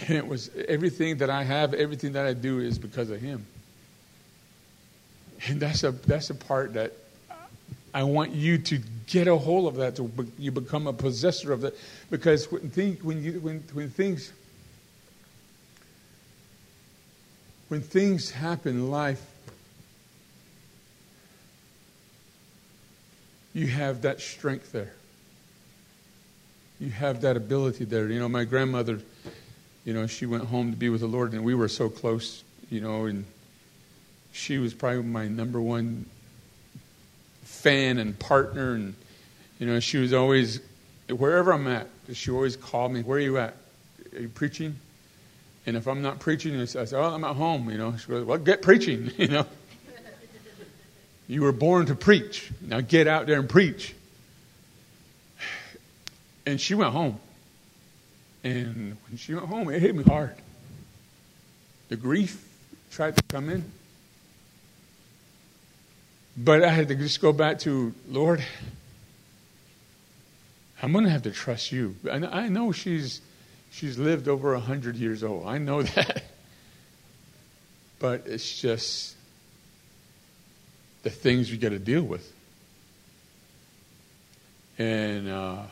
And it was everything that I have, everything that I do is because of Him. And that's a that's a part that I want you to get a hold of that, to be, you become a possessor of that. Because when, think, when, you, when, when things when things happen in life, you have that strength there. You have that ability there. You know, my grandmother, you know, she went home to be with the Lord, and we were so close, you know, and she was probably my number one fan and partner. And, you know, she was always, wherever I'm at, she always called me, Where are you at? Are you preaching? And if I'm not preaching, I say, Oh, I'm at home. You know, she goes, Well, get preaching. You know, you were born to preach. Now get out there and preach. And she went home. And when she went home, it hit me hard. The grief tried to come in. But I had to just go back to, Lord, I'm going to have to trust you. And I know she's, she's lived over 100 years old. I know that. But it's just the things we got to deal with. And uh,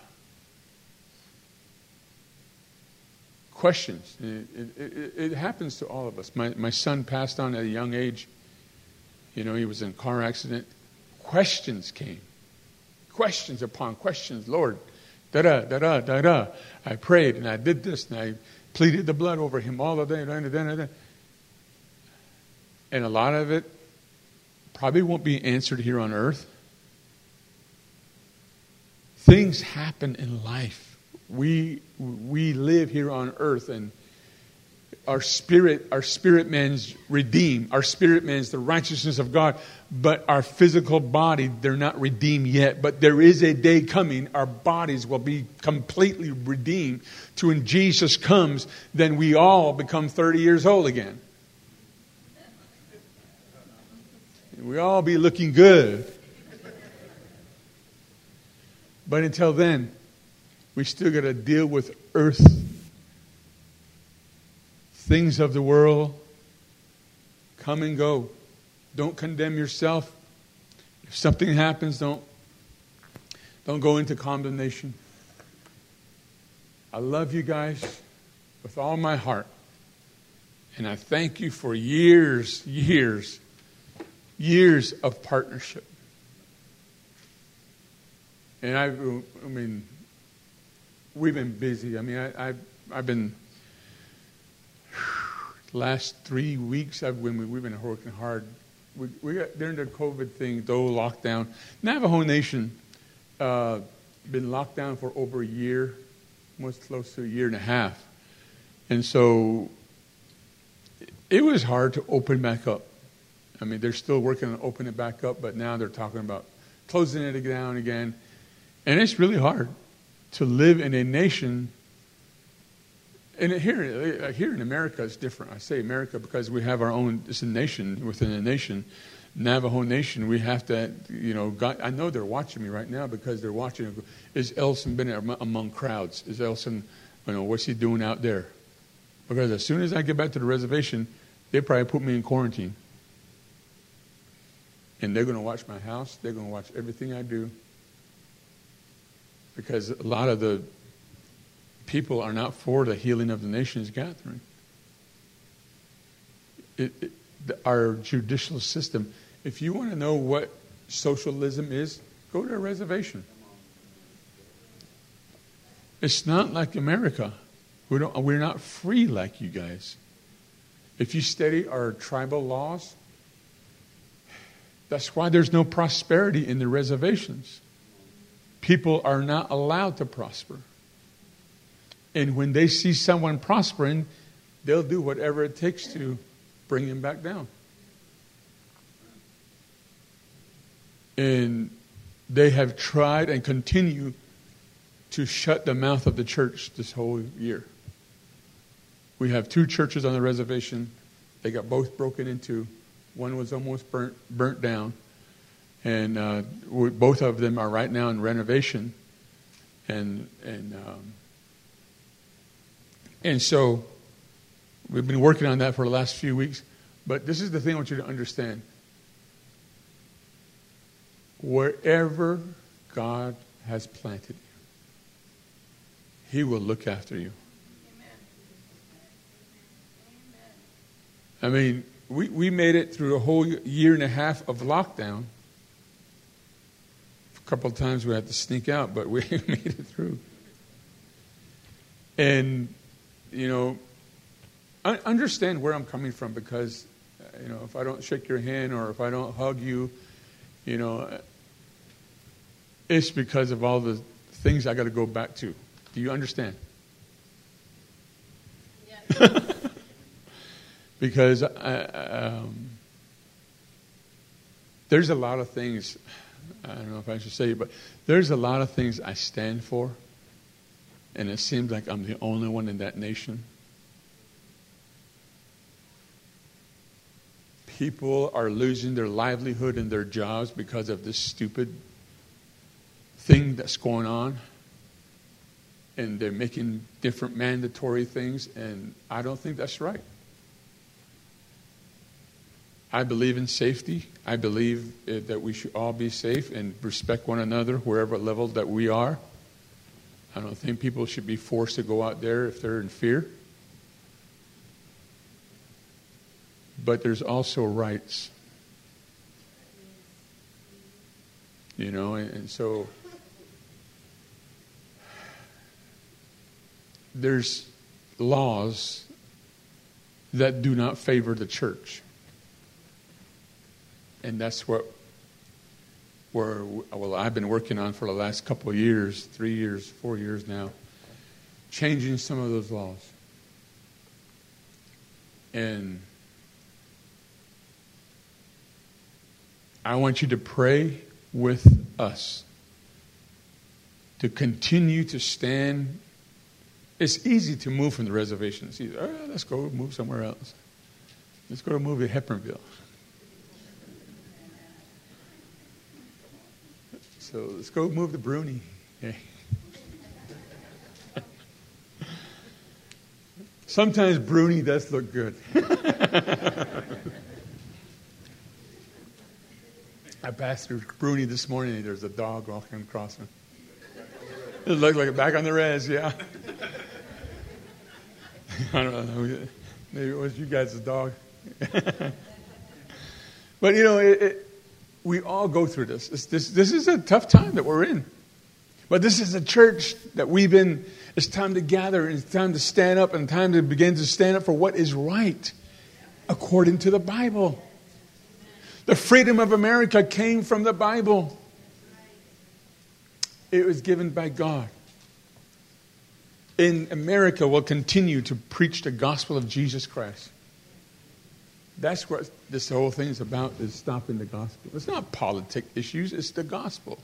questions. It, it, it, happens to all of us. My, my son passed on at a young age. You know, he was in a car accident. Questions came. Questions upon questions. Lord, da da, da da, da da. I prayed and I did this and I pleaded the blood over him all the day. Da, da, da, da. And a lot of it probably won't be answered here on earth. Things happen in life. We, we live here on earth and our spirit, our spirit man's redeemed. Our spirit man's the righteousness of God. But our physical body, they're not redeemed yet. But there is a day coming, our bodies will be completely redeemed. To when Jesus comes, then we all become 30 years old again. We all be looking good. But until then, we still got to deal with earth, things of the world. Come and go. Don't condemn yourself. If something happens, don't, don't go into condemnation. I love you guys with all my heart. And I thank you for years, years years of partnership. And I, I mean, we've been busy. I mean, I, have I've been, last three weeks, I've been, we've been working hard. We, we got, during the COVID thing, though, lockdown, Navajo Nation, uh, been locked down for over a year, almost close to a year and a half. And so it was hard to open back up. I mean, they're still working on opening it back up, but now they're talking about closing it down again. And it's really hard to live in a nation. And here, uh, here in America, it's different. I say America because we have our own, it's a nation within a nation. Navajo Nation, we have to, you know, God, I know they're watching me right now because they're watching. Is Elson been among crowds? Is Elson, you know, what's he doing out there? Because as soon as I get back to the reservation, they probably put me in quarantine. And they're going to watch my house. They're going to watch everything I do. Because a lot of the people are not for the healing of the nations gathering. It, it, our judicial system, if you want to know what socialism is, go to a reservation. It's not like America. We don't, we're not free like you guys. If you study our tribal laws, that's why there's no prosperity in the reservations. People are not allowed to prosper. And when they see someone prospering, they'll do whatever it takes to bring him back down. And they have tried and continue to shut the mouth of the church this whole year. We have two churches on the reservation. They got both broken into. One was almost burnt, burnt down. And uh, both of them are right now in renovation. And, and, um, and so we've been working on that for the last few weeks. But this is the thing I want you to understand. Wherever God has planted you, He will look after you. I mean, we, we made it through a whole year and a half of lockdown. A couple of times we had to sneak out, but we made it through. And, you know, I understand where I'm coming from because, you know, if I don't shake your hand or if I don't hug you, you know, it's because of all the things I got to go back to. Do you understand? Yeah. because I, um, there's a lot of things, I don't know if I should say it, but there's a lot of things I stand for, and it seems like I'm the only one in that nation. people are losing their livelihood and their jobs because of this stupid thing that's going on. And they're making different mandatory things, and I don't think that's right. I believe in safety. I believe uh, that we should all be safe and respect one another wherever level that we are. I don't think people should be forced to go out there if they're in fear. But there's also rights. You know, and, and so there's laws that do not favor the church and that's what where well I've been working on for the last couple of years, three years, four years now, changing some of those laws. And I want you to pray with us to continue to stand. It's easy to move from the reservation. It's. Oh, let's go move somewhere else. Let's go to move to Hepburnville. So let's go move the Bruni. Sometimes Bruni does look good. I passed through Bruni this morning there's a dog walking across me. It looked like a back on the res, yeah. I don't know. Maybe it was you guys' dog. but you know, it, it we all go through this. This, this. this is a tough time that we're in. But this is a church that we've been, it's time to gather, and it's time to stand up, and time to begin to stand up for what is right according to the Bible. The freedom of America came from the Bible, it was given by God. In America, we'll continue to preach the gospel of Jesus Christ. That's what this whole thing is about, is stopping the gospel. It's not politic issues, it's the gospel.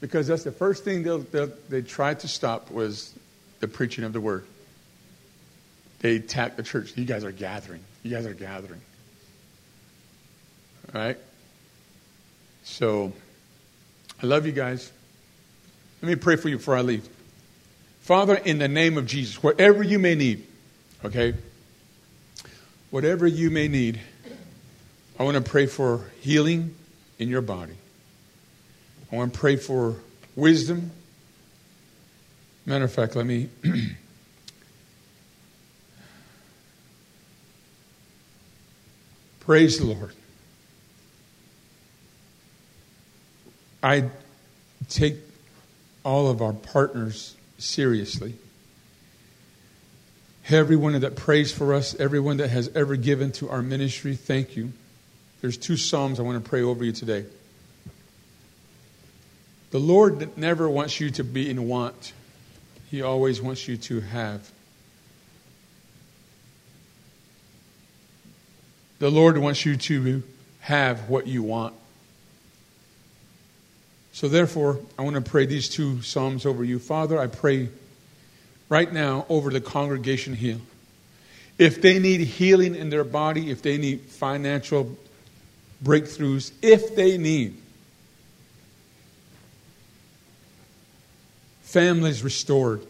Because that's the first thing they'll, they'll, they tried to stop was the preaching of the word. They attacked the church. You guys are gathering. You guys are gathering. All right? So, I love you guys. Let me pray for you before I leave. Father, in the name of Jesus, whatever you may need, okay? Whatever you may need, I want to pray for healing in your body. I want to pray for wisdom. Matter of fact, let me. Praise the Lord. I take all of our partners seriously everyone that prays for us, everyone that has ever given to our ministry, thank you. There's two Psalms I want to pray over you today. The Lord never wants you to be in want, He always wants you to have. The Lord wants you to have what you want. So, therefore, I want to pray these two Psalms over you. Father, I pray right now over the congregation here. If they need healing in their body, if they need financial breakthroughs, if they need families restored,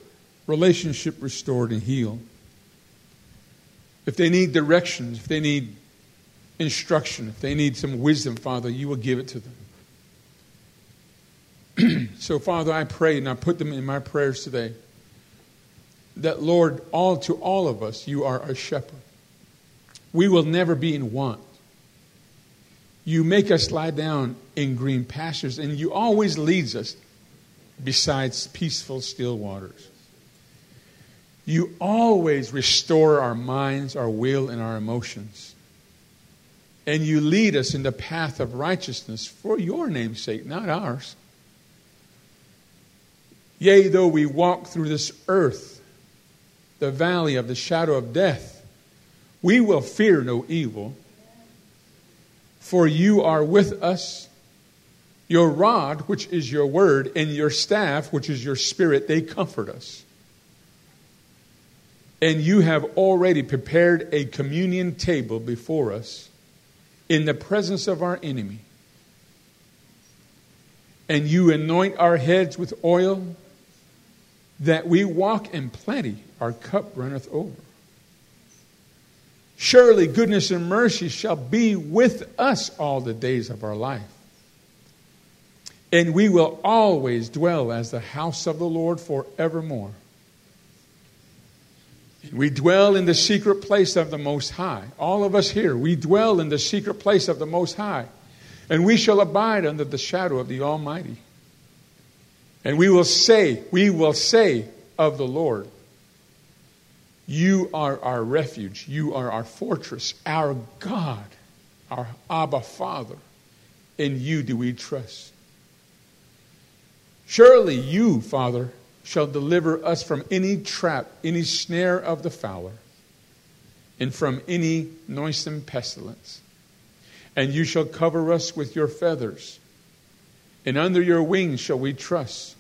relationship restored and healed, if they need directions, if they need instruction, if they need some wisdom, Father, you will give it to them. so, Father, I pray and I put them in my prayers today that, Lord, all to all of us, you are a shepherd. We will never be in want. You make us lie down in green pastures, and you always leads us besides peaceful, still waters. You always restore our minds, our will, and our emotions. And you lead us in the path of righteousness for your name's sake, not ours. Yea, though we walk through this earth, the valley of the shadow of death, we will fear no evil, for you are with us. Your rod, which is your word, and your staff, which is your spirit, they comfort us. And you have already prepared a communion table before us in the presence of our enemy. And you anoint our heads with oil that we walk in plenty, our cup runneth over. Surely goodness and mercy shall be with us all the days of our life. And we will always dwell as the house of the Lord forevermore. We dwell in the secret place of the Most High. All of us here, we dwell in the secret place of the Most High. And we shall abide under the shadow of the Almighty. And we will say, we will say of the Lord, You are our refuge, you are our fortress, our God, our Abba Father. In you do we trust. Surely you, Father, shall deliver us from any trap, any snare of the fowler, and from any noisome pestilence. And you shall cover us with your feathers, and under your wings shall we trust.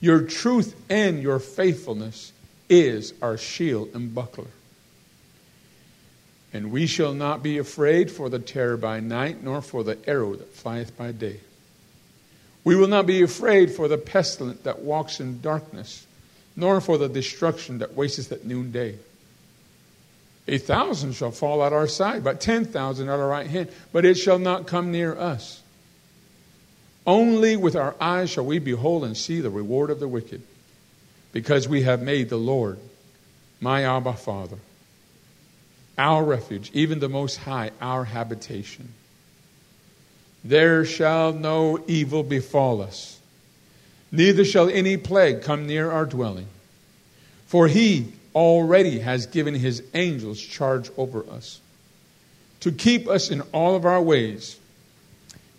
Your truth and your faithfulness is our shield and buckler. And we shall not be afraid for the terror by night, nor for the arrow that flieth by day. We will not be afraid for the pestilence that walks in darkness, nor for the destruction that wasteth at noonday. A thousand shall fall at our side, but ten thousand at our right hand, but it shall not come near us. Only with our eyes shall we behold and see the reward of the wicked, because we have made the Lord, my Abba Father, our refuge, even the Most High, our habitation. There shall no evil befall us, neither shall any plague come near our dwelling. For he already has given his angels charge over us, to keep us in all of our ways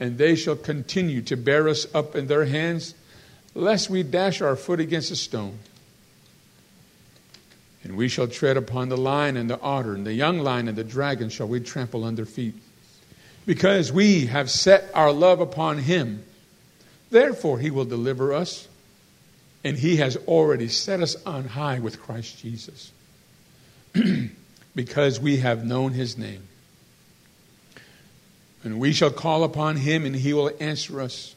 and they shall continue to bear us up in their hands, lest we dash our foot against a stone. And we shall tread upon the lion and the otter, and the young lion and the dragon shall we trample under feet. Because we have set our love upon him, therefore he will deliver us, and he has already set us on high with Christ Jesus. because we have known his name. And we shall call upon him, and he will answer us.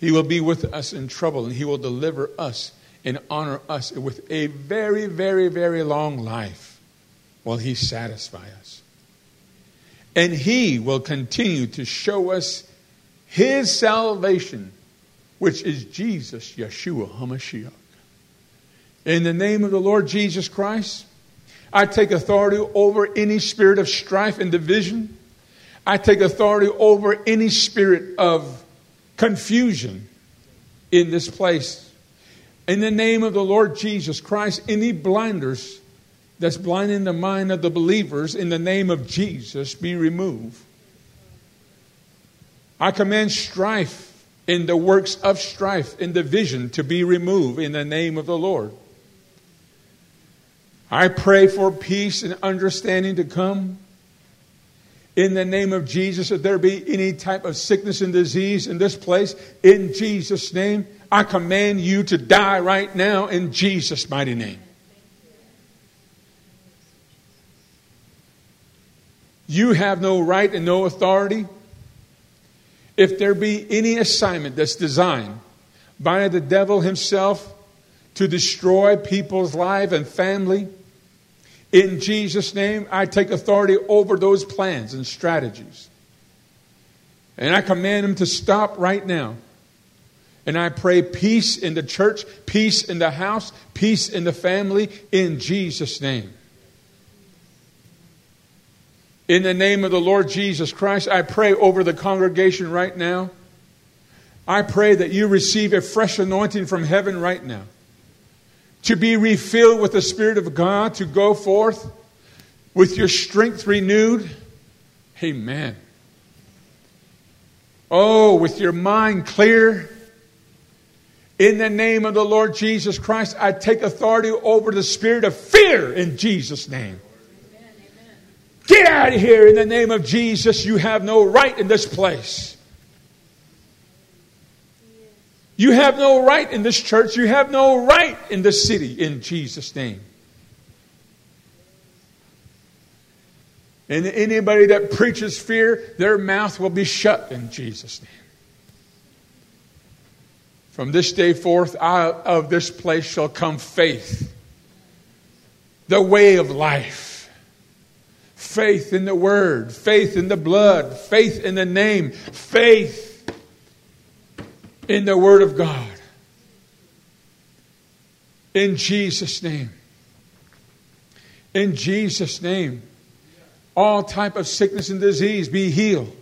He will be with us in trouble, and he will deliver us and honor us with a very, very, very long life while he satisfy us. And he will continue to show us his salvation, which is Jesus, Yeshua HaMashiach. In the name of the Lord Jesus Christ, I take authority over any spirit of strife and division I take authority over any spirit of confusion in this place. In the name of the Lord Jesus Christ, any blinders that's blinding the mind of the believers, in the name of Jesus, be removed. I command strife in the works of strife in division to be removed in the name of the Lord. I pray for peace and understanding to come in the name of Jesus, if there be any type of sickness and disease in this place, in Jesus' name, I command you to die right now in Jesus' mighty name. You have no right and no authority. If there be any assignment that's designed by the devil himself to destroy people's life and family, in Jesus' name, I take authority over those plans and strategies. And I command them to stop right now. And I pray peace in the church, peace in the house, peace in the family, in Jesus' name. In the name of the Lord Jesus Christ, I pray over the congregation right now. I pray that you receive a fresh anointing from heaven right now to be refilled with the Spirit of God, to go forth with your strength renewed. Amen. Oh, with your mind clear. In the name of the Lord Jesus Christ, I take authority over the spirit of fear in Jesus' name. Amen, amen. Get out of here in the name of Jesus. You have no right in this place. You have no right in this church. You have no right in this city in Jesus' name. And anybody that preaches fear, their mouth will be shut in Jesus' name. From this day forth, out of this place shall come faith, the way of life. Faith in the Word, faith in the blood, faith in the name, faith in the Word of God. In Jesus' name. In Jesus' name. All type of sickness and disease be healed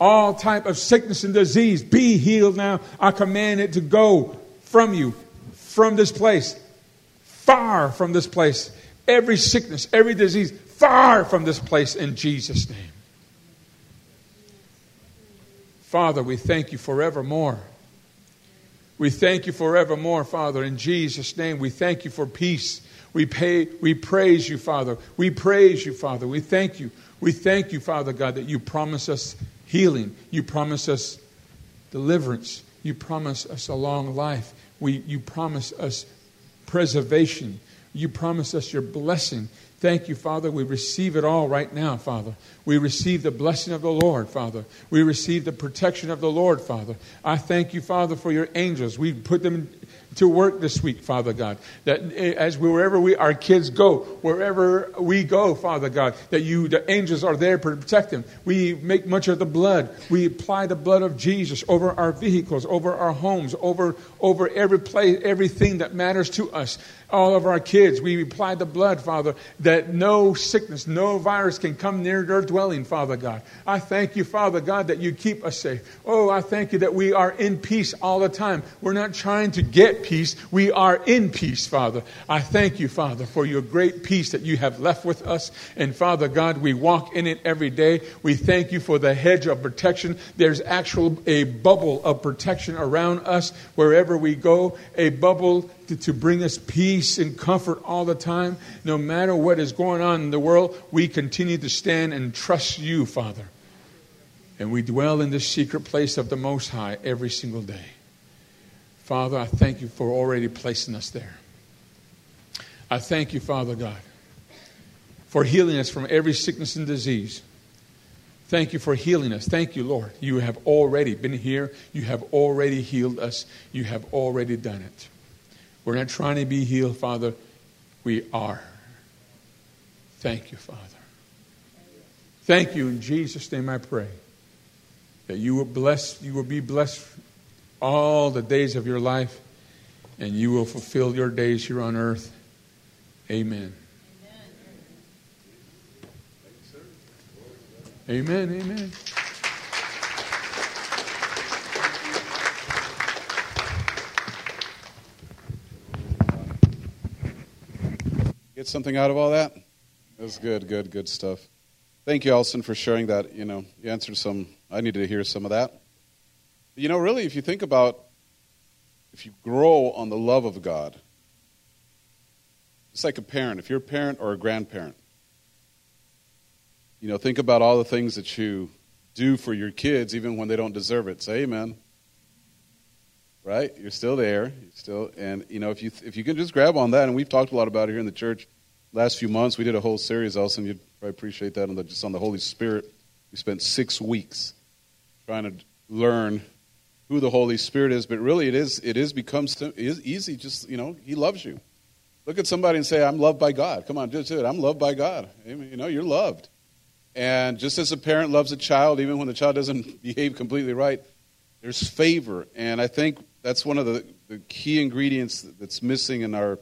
all type of sickness and disease be healed now i command it to go from you from this place far from this place every sickness every disease far from this place in jesus name father we thank you forevermore we thank you forevermore father in jesus name we thank you for peace we pay we praise you father we praise you father we thank you we thank you father god that you promise us healing. You promise us deliverance. You promise us a long life. We, you promise us preservation. You promise us your blessing. Thank you, Father. We receive it all right now, Father. We receive the blessing of the Lord, Father. We receive the protection of the Lord, Father. I thank you, Father, for your angels. We put them to work this week, Father God. That eh, as wherever we our kids go, wherever we go, Father God, that you the angels are there to protect them. We make much of the blood. We apply the blood of Jesus over our vehicles, over our homes, over over every place, everything that matters to us. All of our kids, we apply the blood, Father, that no sickness, no virus can come near their dwelling, Father God. I thank you, Father God, that you keep us safe. Oh, I thank you that we are in peace all the time. We're not trying to get peace. We are in peace, Father. I thank you, Father, for your great peace that you have left with us. And Father God, we walk in it every day. We thank you for the hedge of protection. There's actual a bubble of protection around us wherever we go, a bubble to, to, bring us peace and comfort all the time. No matter what is going on in the world, we continue to stand and trust you, Father. And we dwell in this secret place of the Most High every single day. Father, I thank you for already placing us there. I thank you, Father God, for healing us from every sickness and disease. Thank you for healing us. Thank you, Lord. You have already been here. You have already healed us. You have already done it. We're not trying to be healed, Father. We are. Thank you, Father. Thank you. In Jesus' name I pray that you will bless, you will be blessed all the days of your life, and you will fulfill your days here on earth. Amen. Amen. Amen. Get something out of all that? That's good, good, good stuff. Thank you, Elson, for sharing that. You know, you answered some. I needed to hear some of that. You know, really, if you think about if you grow on the love of God, it's like a parent. If you're a parent or a grandparent, you know, think about all the things that you do for your kids, even when they don't deserve it. Say amen. Right? You're still there. You're still, and you know, if you if you can just grab on that, and we've talked a lot about it here in the church. Last few months, we did a whole series, Elson. You'd probably appreciate that on the, just on the Holy Spirit. We spent six weeks trying to learn who the Holy Spirit is, but really it is it is becomes is easy. Just you know, He loves you. Look at somebody and say, "I'm loved by God." Come on, just do it. I'm loved by God. You know, you're loved. And just as a parent loves a child, even when the child doesn't behave completely right, there's favor. And I think that's one of the, the key ingredients that's missing in our.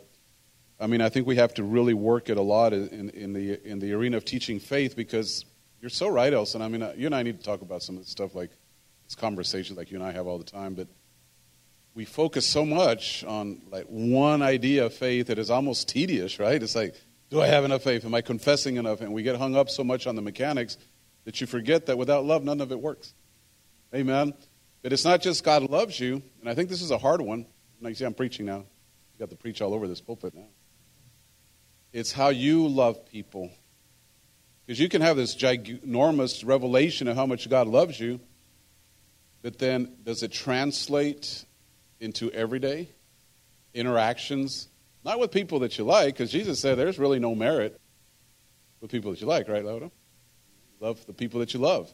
I mean, I think we have to really work it a lot in, in the in the arena of teaching faith because you're so right, Elson. I mean, uh, you and I need to talk about some of the stuff like it's conversations like you and I have all the time, but we focus so much on like one idea of faith that is almost tedious, right? It's like, do I have enough faith? Am I confessing enough? And we get hung up so much on the mechanics that you forget that without love, none of it works. Amen. But it's not just God loves you, and I think this is a hard one. Like you see, I'm preaching now. You got to preach all over this pulpit now. It's how you love people. Because you can have this ginormous revelation of how much God loves you, but then, does it translate into everyday interactions? Not with people that you like, because Jesus said there's really no merit with people that you like, right, Laura? Love the people that you love.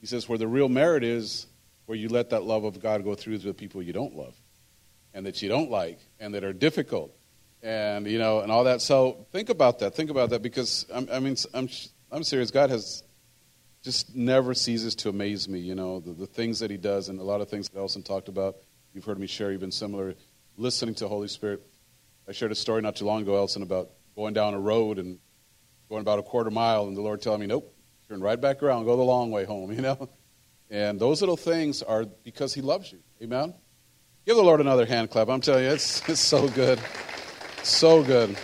He says, where the real merit is, where you let that love of God go through to the people you don't love and that you don't like and that are difficult and you know and all that so think about that think about that because I'm, i mean I'm, I'm serious god has just never ceases to amaze me you know the, the things that he does and a lot of things that elson talked about. You've heard me share you've been similar listening to holy spirit. I shared a story not too long ago elson about going down a road and going about a quarter mile and the lord telling me nope turn right back around go the long way home you know? And those little things are because he loves you. Amen? Give the lord another hand clap. I'm telling you it's, it's so good. So good.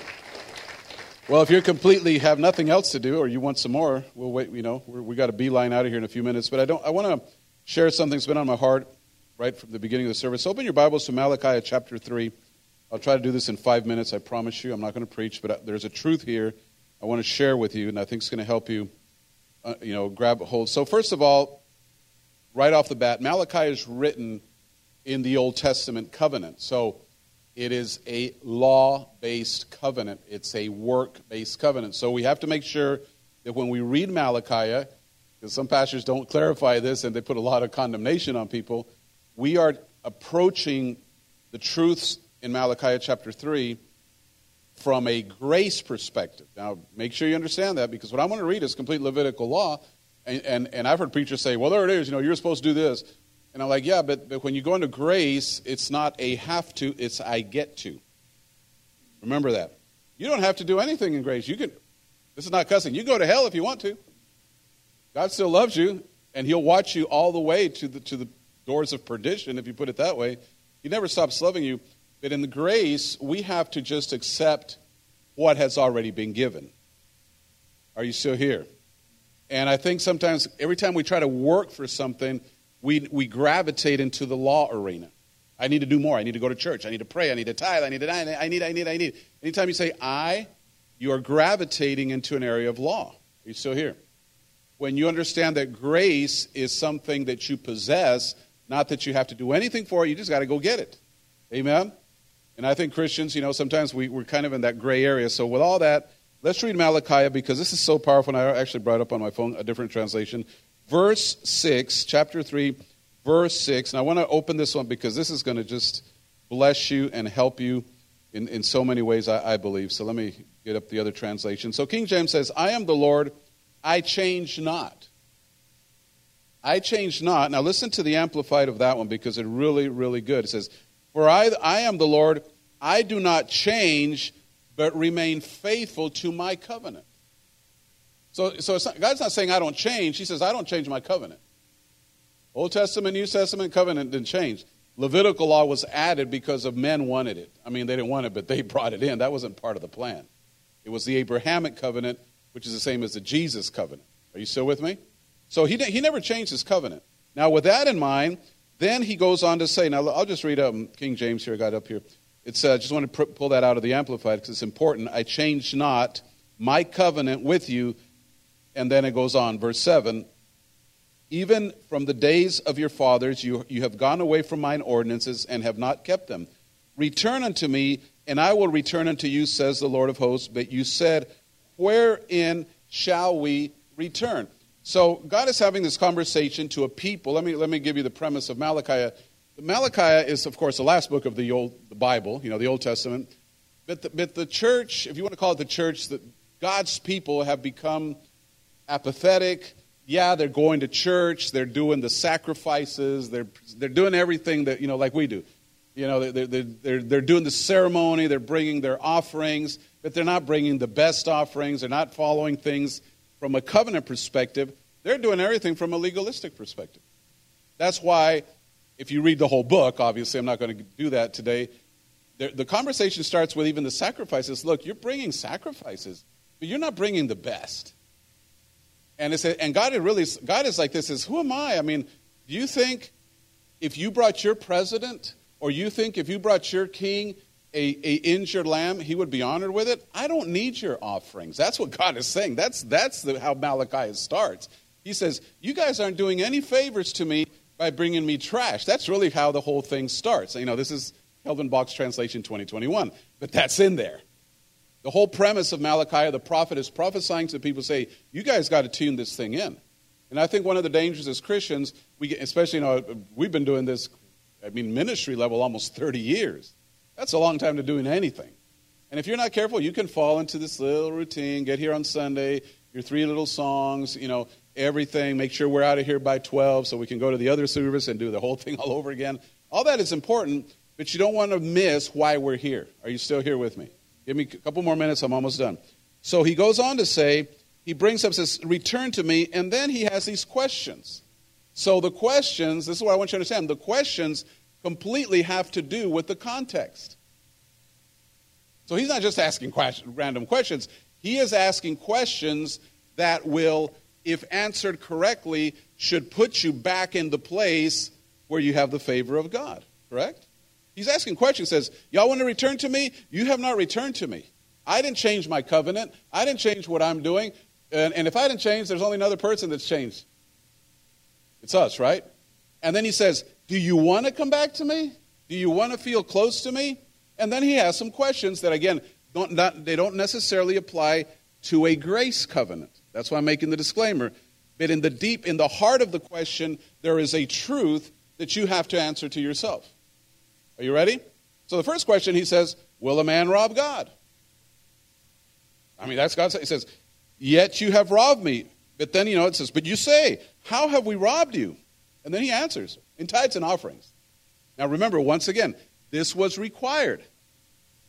Well, if you're completely have nothing else to do, or you want some more, we'll wait. You know, we got a beeline out of here in a few minutes. But I don't. I want to share something that's been on my heart right from the beginning of the service. Open your Bibles to Malachi chapter three. I'll try to do this in five minutes. I promise you. I'm not going to preach, but there's a truth here I want to share with you, and I think it's going to help you. Uh, you know, grab a hold. So first of all, right off the bat, Malachi is written in the Old Testament covenant. So it is a law based covenant, it's a work based covenant. So we have to make sure that when we read Malachi, because some pastors don't clarify this and they put a lot of condemnation on people, we are approaching the truths in Malachi chapter 3 from a grace perspective. Now, make sure you understand that because what I'm going to read is complete Levitical law. And, and, and I've heard preachers say, well, there it is, you know, you're supposed to do this. And I'm like, yeah, but, but when you go into grace, it's not a have to, it's I get to. Remember that. You don't have to do anything in grace. You can, this is not cussing. You go to hell if you want to. God still loves you, and He'll watch you all the way to the, to the doors of perdition, if you put it that way. He never stops loving you. But in the grace, we have to just accept what has already been given. Are you still here? And I think sometimes every time we try to work for something, we, we gravitate into the law arena. I need to do more. I need to go to church. I need to pray. I need to tithe. I need to, die. I need, I need, I need. Anytime you say I, you are gravitating into an area of law. Are you still here? When you understand that grace is something that you possess, not that you have to do anything for it, you just got to go get it. Amen? And I think Christians, you know, sometimes we, we're kind of in that gray area. So, with all that, let's read Malachi because this is so powerful. And I actually brought up on my phone a different translation verse 6, chapter 3, verse 6. And I want to open this one because this is going to just bless you and help you in, in so many ways, I, I believe. So let me get up the other translation. So King James says, I am the Lord, I change not. I change not. Now listen to the amplified of that one because it's really, really good. It says, For I, I am the Lord, I do not change, but remain faithful to my covenant. So, so not, God's not saying I don't change. He says, I don't change my covenant. Old Testament, New Testament covenant didn't change. Levitical law was added because of men wanted it. I mean, they didn't want it, but they brought it in. That wasn't part of the plan. It was the Abrahamic covenant, which is the same as the Jesus covenant. Are you still with me? So he, he never changed his covenant. Now, with that in mind, then he goes on to say, now I'll just read um, King James here, I got up here. It's uh, just want to pr- pull that out of the Amplified because it's important. I change not my covenant with you and then it goes on, verse 7 Even from the days of your fathers, you, you have gone away from mine ordinances and have not kept them. Return unto me, and I will return unto you, says the Lord of hosts. But you said, Wherein shall we return? So God is having this conversation to a people. Let me, let me give you the premise of Malachi. Malachi is, of course, the last book of the Old the Bible, you know, the Old Testament. But the, but the church, if you want to call it the church, that God's people have become apathetic. Yeah, they're going to church, they're doing the sacrifices, they're, they're doing everything that, you know, like we do. You know, they're, they're, they're, they're doing the ceremony, they're bringing their offerings, but they're not bringing the best offerings, they're not following things from a covenant perspective. They're doing everything from a legalistic perspective. That's why, if you read the whole book, obviously, I'm not going to do that today. The, conversation starts with even the sacrifices. Look, you're bringing sacrifices, but you're not bringing the best. And, it's a, and God, really, God is like this is, who am I? I mean, do you think if you brought your president or you think if you brought your king a, a injured lamb, he would be honored with it? I don't need your offerings. That's what God is saying. That's, that's the, how Malachi starts. He says, you guys aren't doing any favors to me by bringing me trash. That's really how the whole thing starts. You know, this is Kelvin Box translation 2021, but that's in there. The whole premise of Malachi, the prophet, is prophesying to people, say, you guys got to tune this thing in. And I think one of the dangers as Christians, we, especially, you know, we've been doing this, I mean, ministry level almost 30 years. That's a long time to doing anything. And if you're not careful, you can fall into this little routine, get here on Sunday, your three little songs, you know, everything, make sure we're out of here by 12 so we can go to the other service and do the whole thing all over again. All that is important, but you don't want to miss why we're here. Are you still here with me? Give me a couple more minutes, I'm almost done. So he goes on to say, he brings up, says, return to me, and then he has these questions. So the questions, this is what I want you to understand, the questions completely have to do with the context. So he's not just asking question, random questions, he is asking questions that will, if answered correctly, should put you back in the place where you have the favor of God, correct? He's asking questions, says, Y'all want to return to me? You have not returned to me. I didn't change my covenant. I didn't change what I'm doing. And, and if I didn't change, there's only another person that's changed. It's us, right? And then he says, Do you want to come back to me? Do you want to feel close to me? And then he has some questions that, again, don't, not, they don't necessarily apply to a grace covenant. That's why I'm making the disclaimer. But in the deep, in the heart of the question, there is a truth that you have to answer to yourself. Are you ready? So the first question he says, Will a man rob God? I mean, that's God. He says, Yet you have robbed me. But then, you know, it says, But you say, How have we robbed you? And then he answers, In tithes and offerings. Now remember, once again, this was required.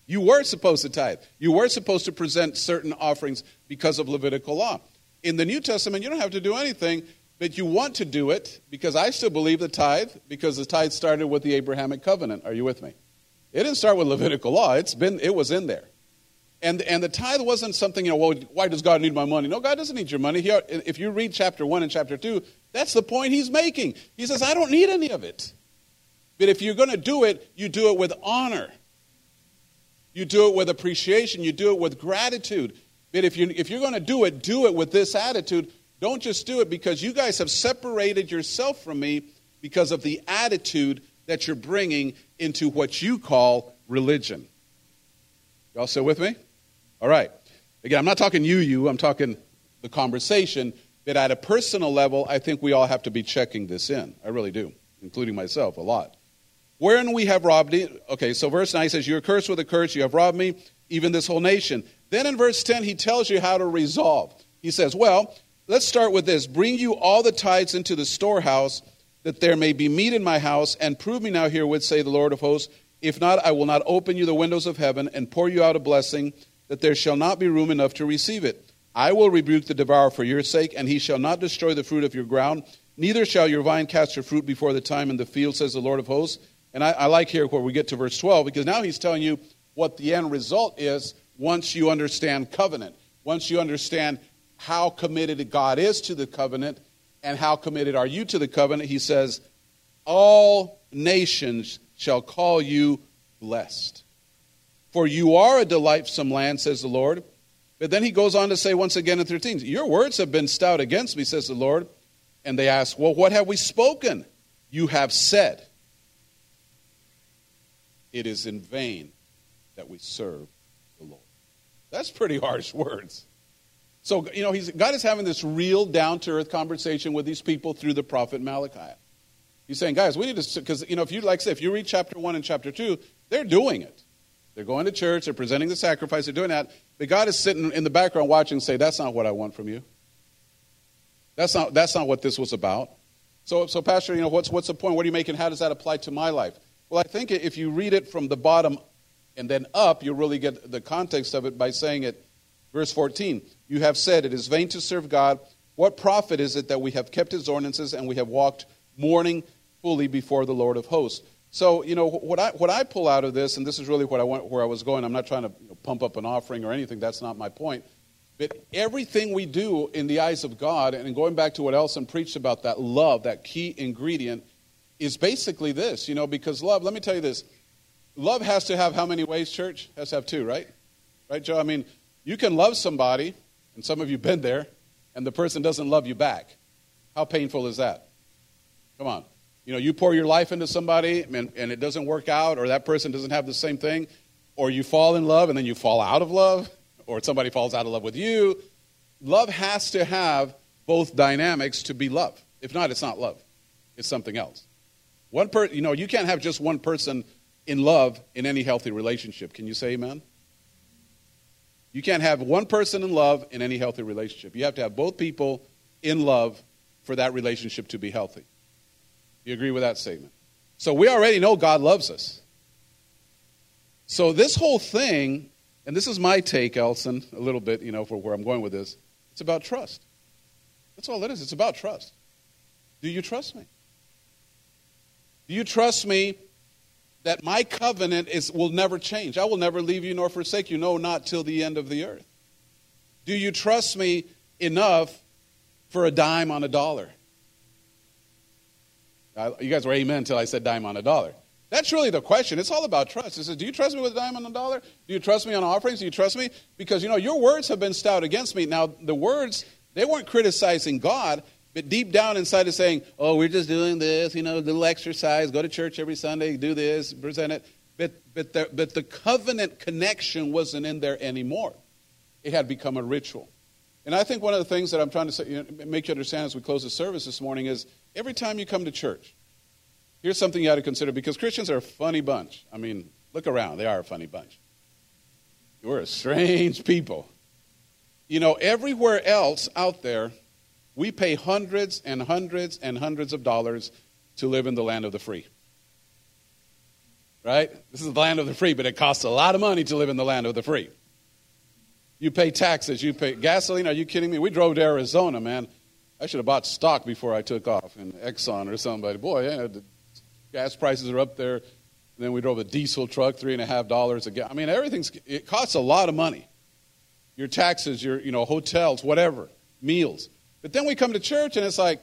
You were supposed to tithe. You were supposed to present certain offerings because of Levitical law. In the New Testament, you don't have to do anything, but you want to do it because I still believe the tithe, because the tithe started with the Abrahamic covenant. Are you with me? It didn't start with Levitical law. It's been, it was in there. And, and the tithe wasn't something, you know, well, why does God need my money? No, God doesn't need your money. He, if you read chapter 1 and chapter 2, that's the point he's making. He says, I don't need any of it. But if you're going to do it, you do it with honor. You do it with appreciation. You do it with gratitude. But if, you, if you're going to do it, do it with this attitude. Don't just do it because you guys have separated yourself from me because of the attitude that you're bringing into what you call religion. Y'all still with me? All right. Again, I'm not talking you, you, I'm talking the conversation. But at a personal level, I think we all have to be checking this in. I really do, including myself a lot. Wherein we have robbed it. Okay, so verse 9 says, You're cursed with a curse, you have robbed me, even this whole nation. Then in verse 10, he tells you how to resolve. He says, Well, let's start with this Bring you all the tithes into the storehouse, that there may be meat in my house, and prove me now herewith, say the Lord of hosts. If not, I will not open you the windows of heaven and pour you out a blessing, that there shall not be room enough to receive it. I will rebuke the devourer for your sake, and he shall not destroy the fruit of your ground, neither shall your vine cast her fruit before the time in the field, says the Lord of hosts. And I, I like here where we get to verse 12 because now he's telling you what the end result is once you understand covenant, once you understand how committed God is to the covenant and how committed are you to the covenant. He says, All nations shall call you blessed. For you are a delightsome land, says the Lord. But then he goes on to say once again in 13, Your words have been stout against me, says the Lord. And they ask, Well, what have we spoken? You have said, it is in vain that we serve the Lord. That's pretty harsh words. So, you know, God is having this real down to earth conversation with these people through the prophet Malachi. He's saying, guys, we need to, because, you know, if you, like I say, if you read chapter 1 and chapter 2, they're doing it. They're going to church, they're presenting the sacrifice, they're doing that. But God is sitting in the background watching and say, that's not what I want from you. That's not, that's not what this was about. So, so Pastor, you know, what's, what's the point? What are you making? How does that apply to my life? Well, I think if you read it from the bottom and then up, you'll really get the context of it by saying it. Verse 14 You have said, It is vain to serve God. What profit is it that we have kept his ordinances and we have walked mourning fully before the Lord of hosts? So, you know, what I, what I pull out of this, and this is really what I went, where I was going, I'm not trying to you know, pump up an offering or anything, that's not my point. But everything we do in the eyes of God, and going back to what Elson preached about that love, that key ingredient, is basically this, you know, because love, let me tell you this. Love has to have how many ways, church? Has to have two, right? Right, Joe? I mean, you can love somebody, and some of you have been there, and the person doesn't love you back. How painful is that? Come on. You know, you pour your life into somebody and, and it doesn't work out, or that person doesn't have the same thing, or you fall in love and then you fall out of love. or somebody falls out of love with you. Love has to have both dynamics to be love. If not, it's not love. It's something else. One per, you know, you can't have just one person in love in any healthy relationship. Can you say amen? You can't have one person in love in any healthy relationship. You have to have both people in love for that relationship to be healthy. You agree with that statement? So we already know God loves us. So this whole thing, and this is my take, Elson, a little bit, you know, for where I'm going with this, it's about trust. That's all it is. It's about trust. Do you trust me? Do you trust me that my covenant is, will never change? I will never leave you nor forsake you, no, not till the end of the earth. Do you trust me enough for a dime on a dollar? You guys were amen until I said dime on a dollar. That's really the question. It's all about trust. It says, Do you trust me with a dime on a dollar? Do you trust me on offerings? Do you trust me? Because, you know, your words have been stout against me. Now, the words, they weren't criticizing God, but deep down inside is saying, Oh, we're just doing this, you know, a little exercise, go to church every Sunday, do this, present it. But, but, the, but the covenant connection wasn't in there anymore. It had become a ritual. And I think one of the things that I'm trying to say, you know, make you understand as we close the service this morning is every time you come to church, here's something you ought to consider because Christians are a funny bunch. I mean, look around, they are a funny bunch. We're a strange people. You know, everywhere else out there, we pay hundreds and hundreds and hundreds of dollars to live in the land of the free. Right? This is the land of the free, but it costs a lot of money to live in the land of the free. You pay taxes, you pay gasoline. Are you kidding me? We drove to Arizona, man. I should have bought stock before I took off in Exxon or somebody. Boy, yeah, the gas prices are up there. And then we drove a diesel truck, three and a half dollars a gallon. I mean, everything's it costs a lot of money. Your taxes, your you know hotels, whatever, meals. But then we come to church and it's like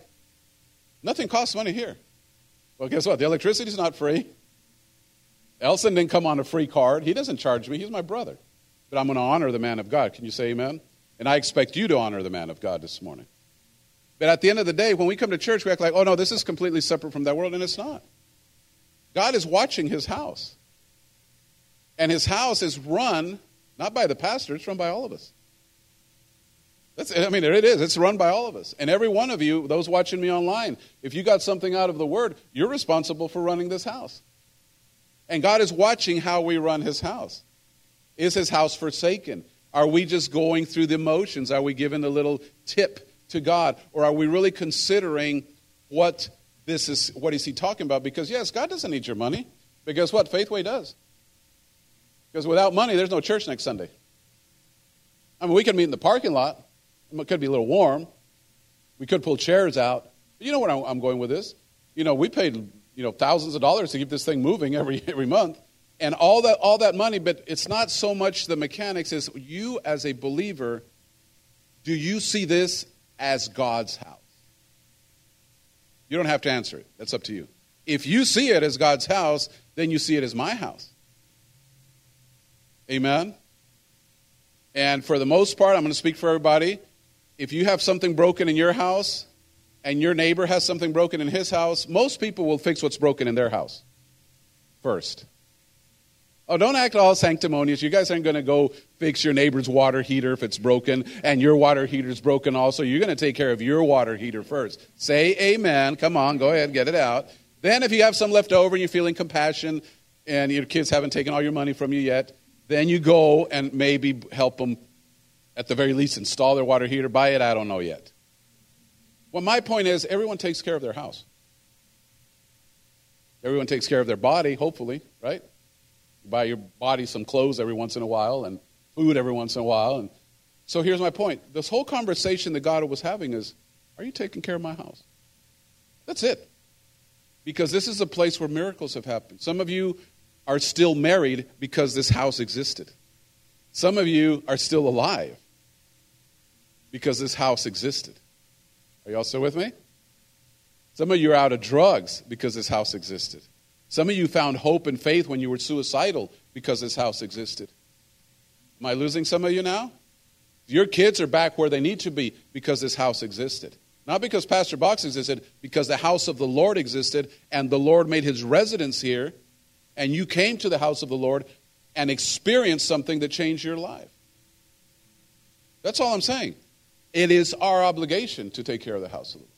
nothing costs money here. Well, guess what? The electricity's not free. Elson didn't come on a free card. He doesn't charge me. He's my brother. But I'm going to honor the man of God. Can you say amen? And I expect you to honor the man of God this morning. But at the end of the day, when we come to church, we act like, oh no, this is completely separate from that world, and it's not. God is watching his house. And his house is run not by the pastor, it's run by all of us. That's, I mean, it is. It's run by all of us. And every one of you, those watching me online, if you got something out of the word, you're responsible for running this house. And God is watching how we run his house. Is his house forsaken? Are we just going through the motions? Are we giving a little tip to God? Or are we really considering what this is what is he talking about? Because yes, God doesn't need your money. Guess what? Faithway does. Because without money, there's no church next Sunday. I mean, we can meet in the parking lot. It could be a little warm. We could pull chairs out. But you know where I'm going with this? You know, we paid you know thousands of dollars to keep this thing moving every every month, and all that all that money. But it's not so much the mechanics as you as a believer. Do you see this as God's house? You don't have to answer it. That's up to you. If you see it as God's house, then you see it as my house. Amen? And for the most part, I'm going to speak for everybody. If you have something broken in your house and your neighbor has something broken in his house, most people will fix what's broken in their house first. Oh, don't act all sanctimonious. You guys aren't going to go fix your neighbor's water heater if it's broken, and your water heater's broken also. You're going to take care of your water heater first. Say amen. Come on, go ahead, get it out. Then, if you have some left over and you're feeling compassion, and your kids haven't taken all your money from you yet, then you go and maybe help them, at the very least, install their water heater. Buy it, I don't know yet. Well, my point is, everyone takes care of their house. Everyone takes care of their body, hopefully, right? You buy your body some clothes every once in a while and food every once in a while. And so here's my point. This whole conversation that God was having is, are you taking care of my house? That's it. Because this is a place where miracles have happened. Some of you are still married because this house existed. Some of you are still alive because this house existed. Are you all still with me? Some of you are out of drugs because this house existed. Some of you found hope and faith when you were suicidal because this house existed. Am I losing some of you now? Your kids are back where they need to be because this house existed. Not because Pastor Box existed, because the house of the Lord existed and the Lord made his residence here, and you came to the house of the Lord and experienced something that changed your life. That's all I'm saying. It is our obligation to take care of the house of the Lord.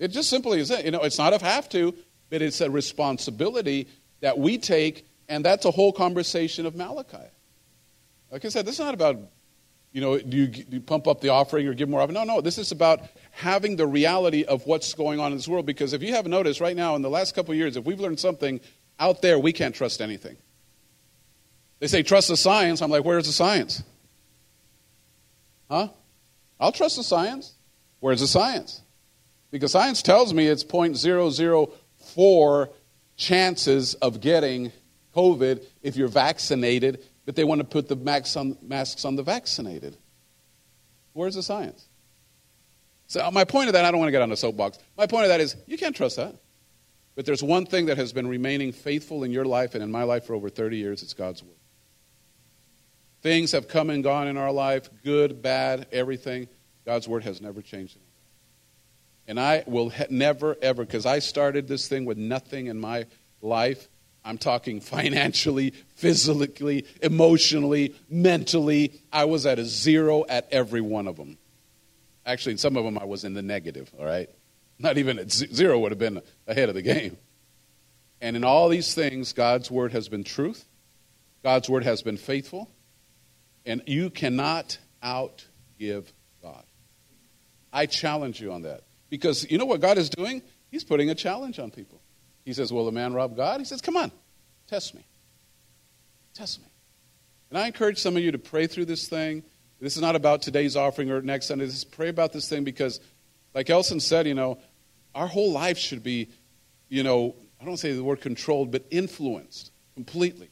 It just simply is it. You know, it's not a have to, but it's a responsibility that we take, and that's a whole conversation of Malachi. Like I said, this is not about, you know, do you, do you pump up the offering or give more offering? No, no, this is about having the reality of what's going on in this world. Because if you haven't noticed, right now, in the last couple of years, if we've learned something out there, we can't trust anything. They say, trust the science. I'm like, where's the science? Huh? I'll trust the science. Where's the science? Because science tells me it's 0.004 chances of getting COVID if you're vaccinated, but they want to put the masks on, masks on the vaccinated. Where's the science? So, my point of that, I don't want to get on the soapbox. My point of that is you can't trust that. But there's one thing that has been remaining faithful in your life and in my life for over 30 years it's God's Word. Things have come and gone in our life, good, bad, everything. God's Word has never changed. And I will ha- never, ever, because I started this thing with nothing in my life. I'm talking financially, physically, emotionally, mentally. I was at a zero at every one of them. Actually, in some of them, I was in the negative, all right? Not even at zero would have been ahead of the game. And in all these things, God's word has been truth, God's word has been faithful, and you cannot outgive God. I challenge you on that. Because you know what God is doing? He's putting a challenge on people. He says, Will a man rob God? He says, Come on, test me. Test me. And I encourage some of you to pray through this thing this is not about today's offering or next Sunday. Is pray about this thing because, like Elson said, you know, our whole life should be, you know, I don't say the word controlled, but influenced completely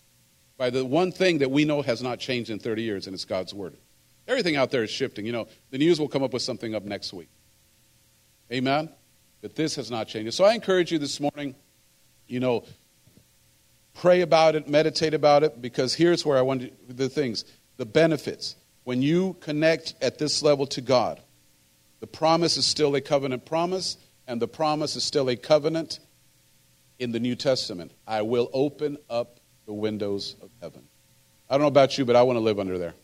by the one thing that we know has not changed in 30 years, and it's God's Word. Everything out there is shifting. You know, the news will come up with something up next week. Amen? But this has not changed. So I encourage you this morning, you know, pray about it, meditate about it, because here's where I want to, the things, the benefits when you connect at this level to God, the promise is still a covenant promise, and the promise is still a covenant in the New Testament. I will open up the windows of heaven. I don't know about you, but I want to live under there.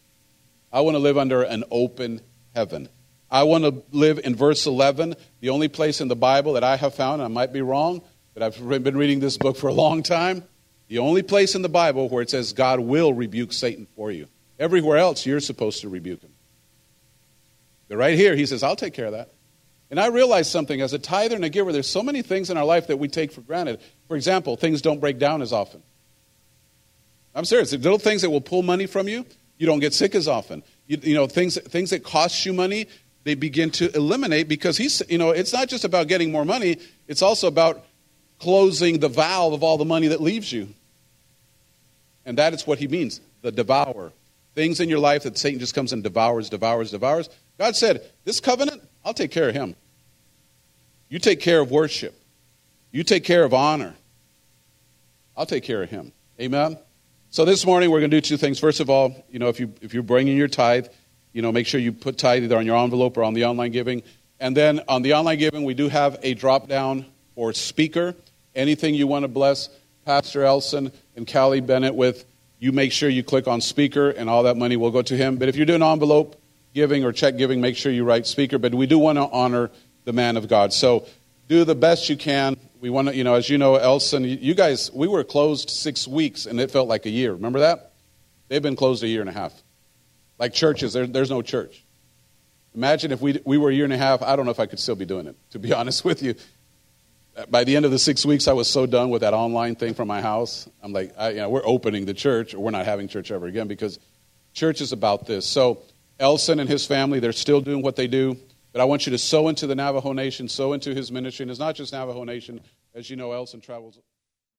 I want to live under an open heaven. I want to live in verse 11, the only place in the Bible that I have found, and I might be wrong, but I've been reading this book for a long time. The only place in the Bible where it says God will rebuke Satan for you. Everywhere else, you're supposed to rebuke him. But right here, he says, I'll take care of that. And I realize something as a tither and a giver, there's so many things in our life that we take for granted. For example, things don't break down as often. I'm serious. The Little things that will pull money from you, you don't get sick as often. You, you know, things, things that cost you money, they begin to eliminate because he's, you know, it's not just about getting more money, it's also about closing the valve of all the money that leaves you. And that is what he means the devourer things in your life that Satan just comes and devours, devours, devours. God said, This covenant, I'll take care of him. You take care of worship, you take care of honor. I'll take care of him. Amen? So this morning we're going to do two things. First of all, you know, if, you, if you're bringing your tithe, you know, make sure you put tithe either on your envelope or on the online giving. And then on the online giving, we do have a drop down for speaker. Anything you want to bless Pastor Elson and Callie Bennett with, you make sure you click on speaker and all that money will go to him. But if you're doing envelope giving or check giving, make sure you write speaker. But we do want to honor the man of God. So do the best you can. We want to, you know, as you know, Elson, you guys, we were closed six weeks and it felt like a year. Remember that? They've been closed a year and a half. Like churches, there, there's no church. Imagine if we, we were a year and a half, I don't know if I could still be doing it, to be honest with you by the end of the six weeks, I was so done with that online thing from my house. I'm like, I, you know, we're opening the church, or we're not having church ever again because church is about this. So, Elson and his family, they're still doing what they do. But I want you to sow into the Navajo Nation, sow into his ministry. And it's not just Navajo Nation. As you know, Elson travels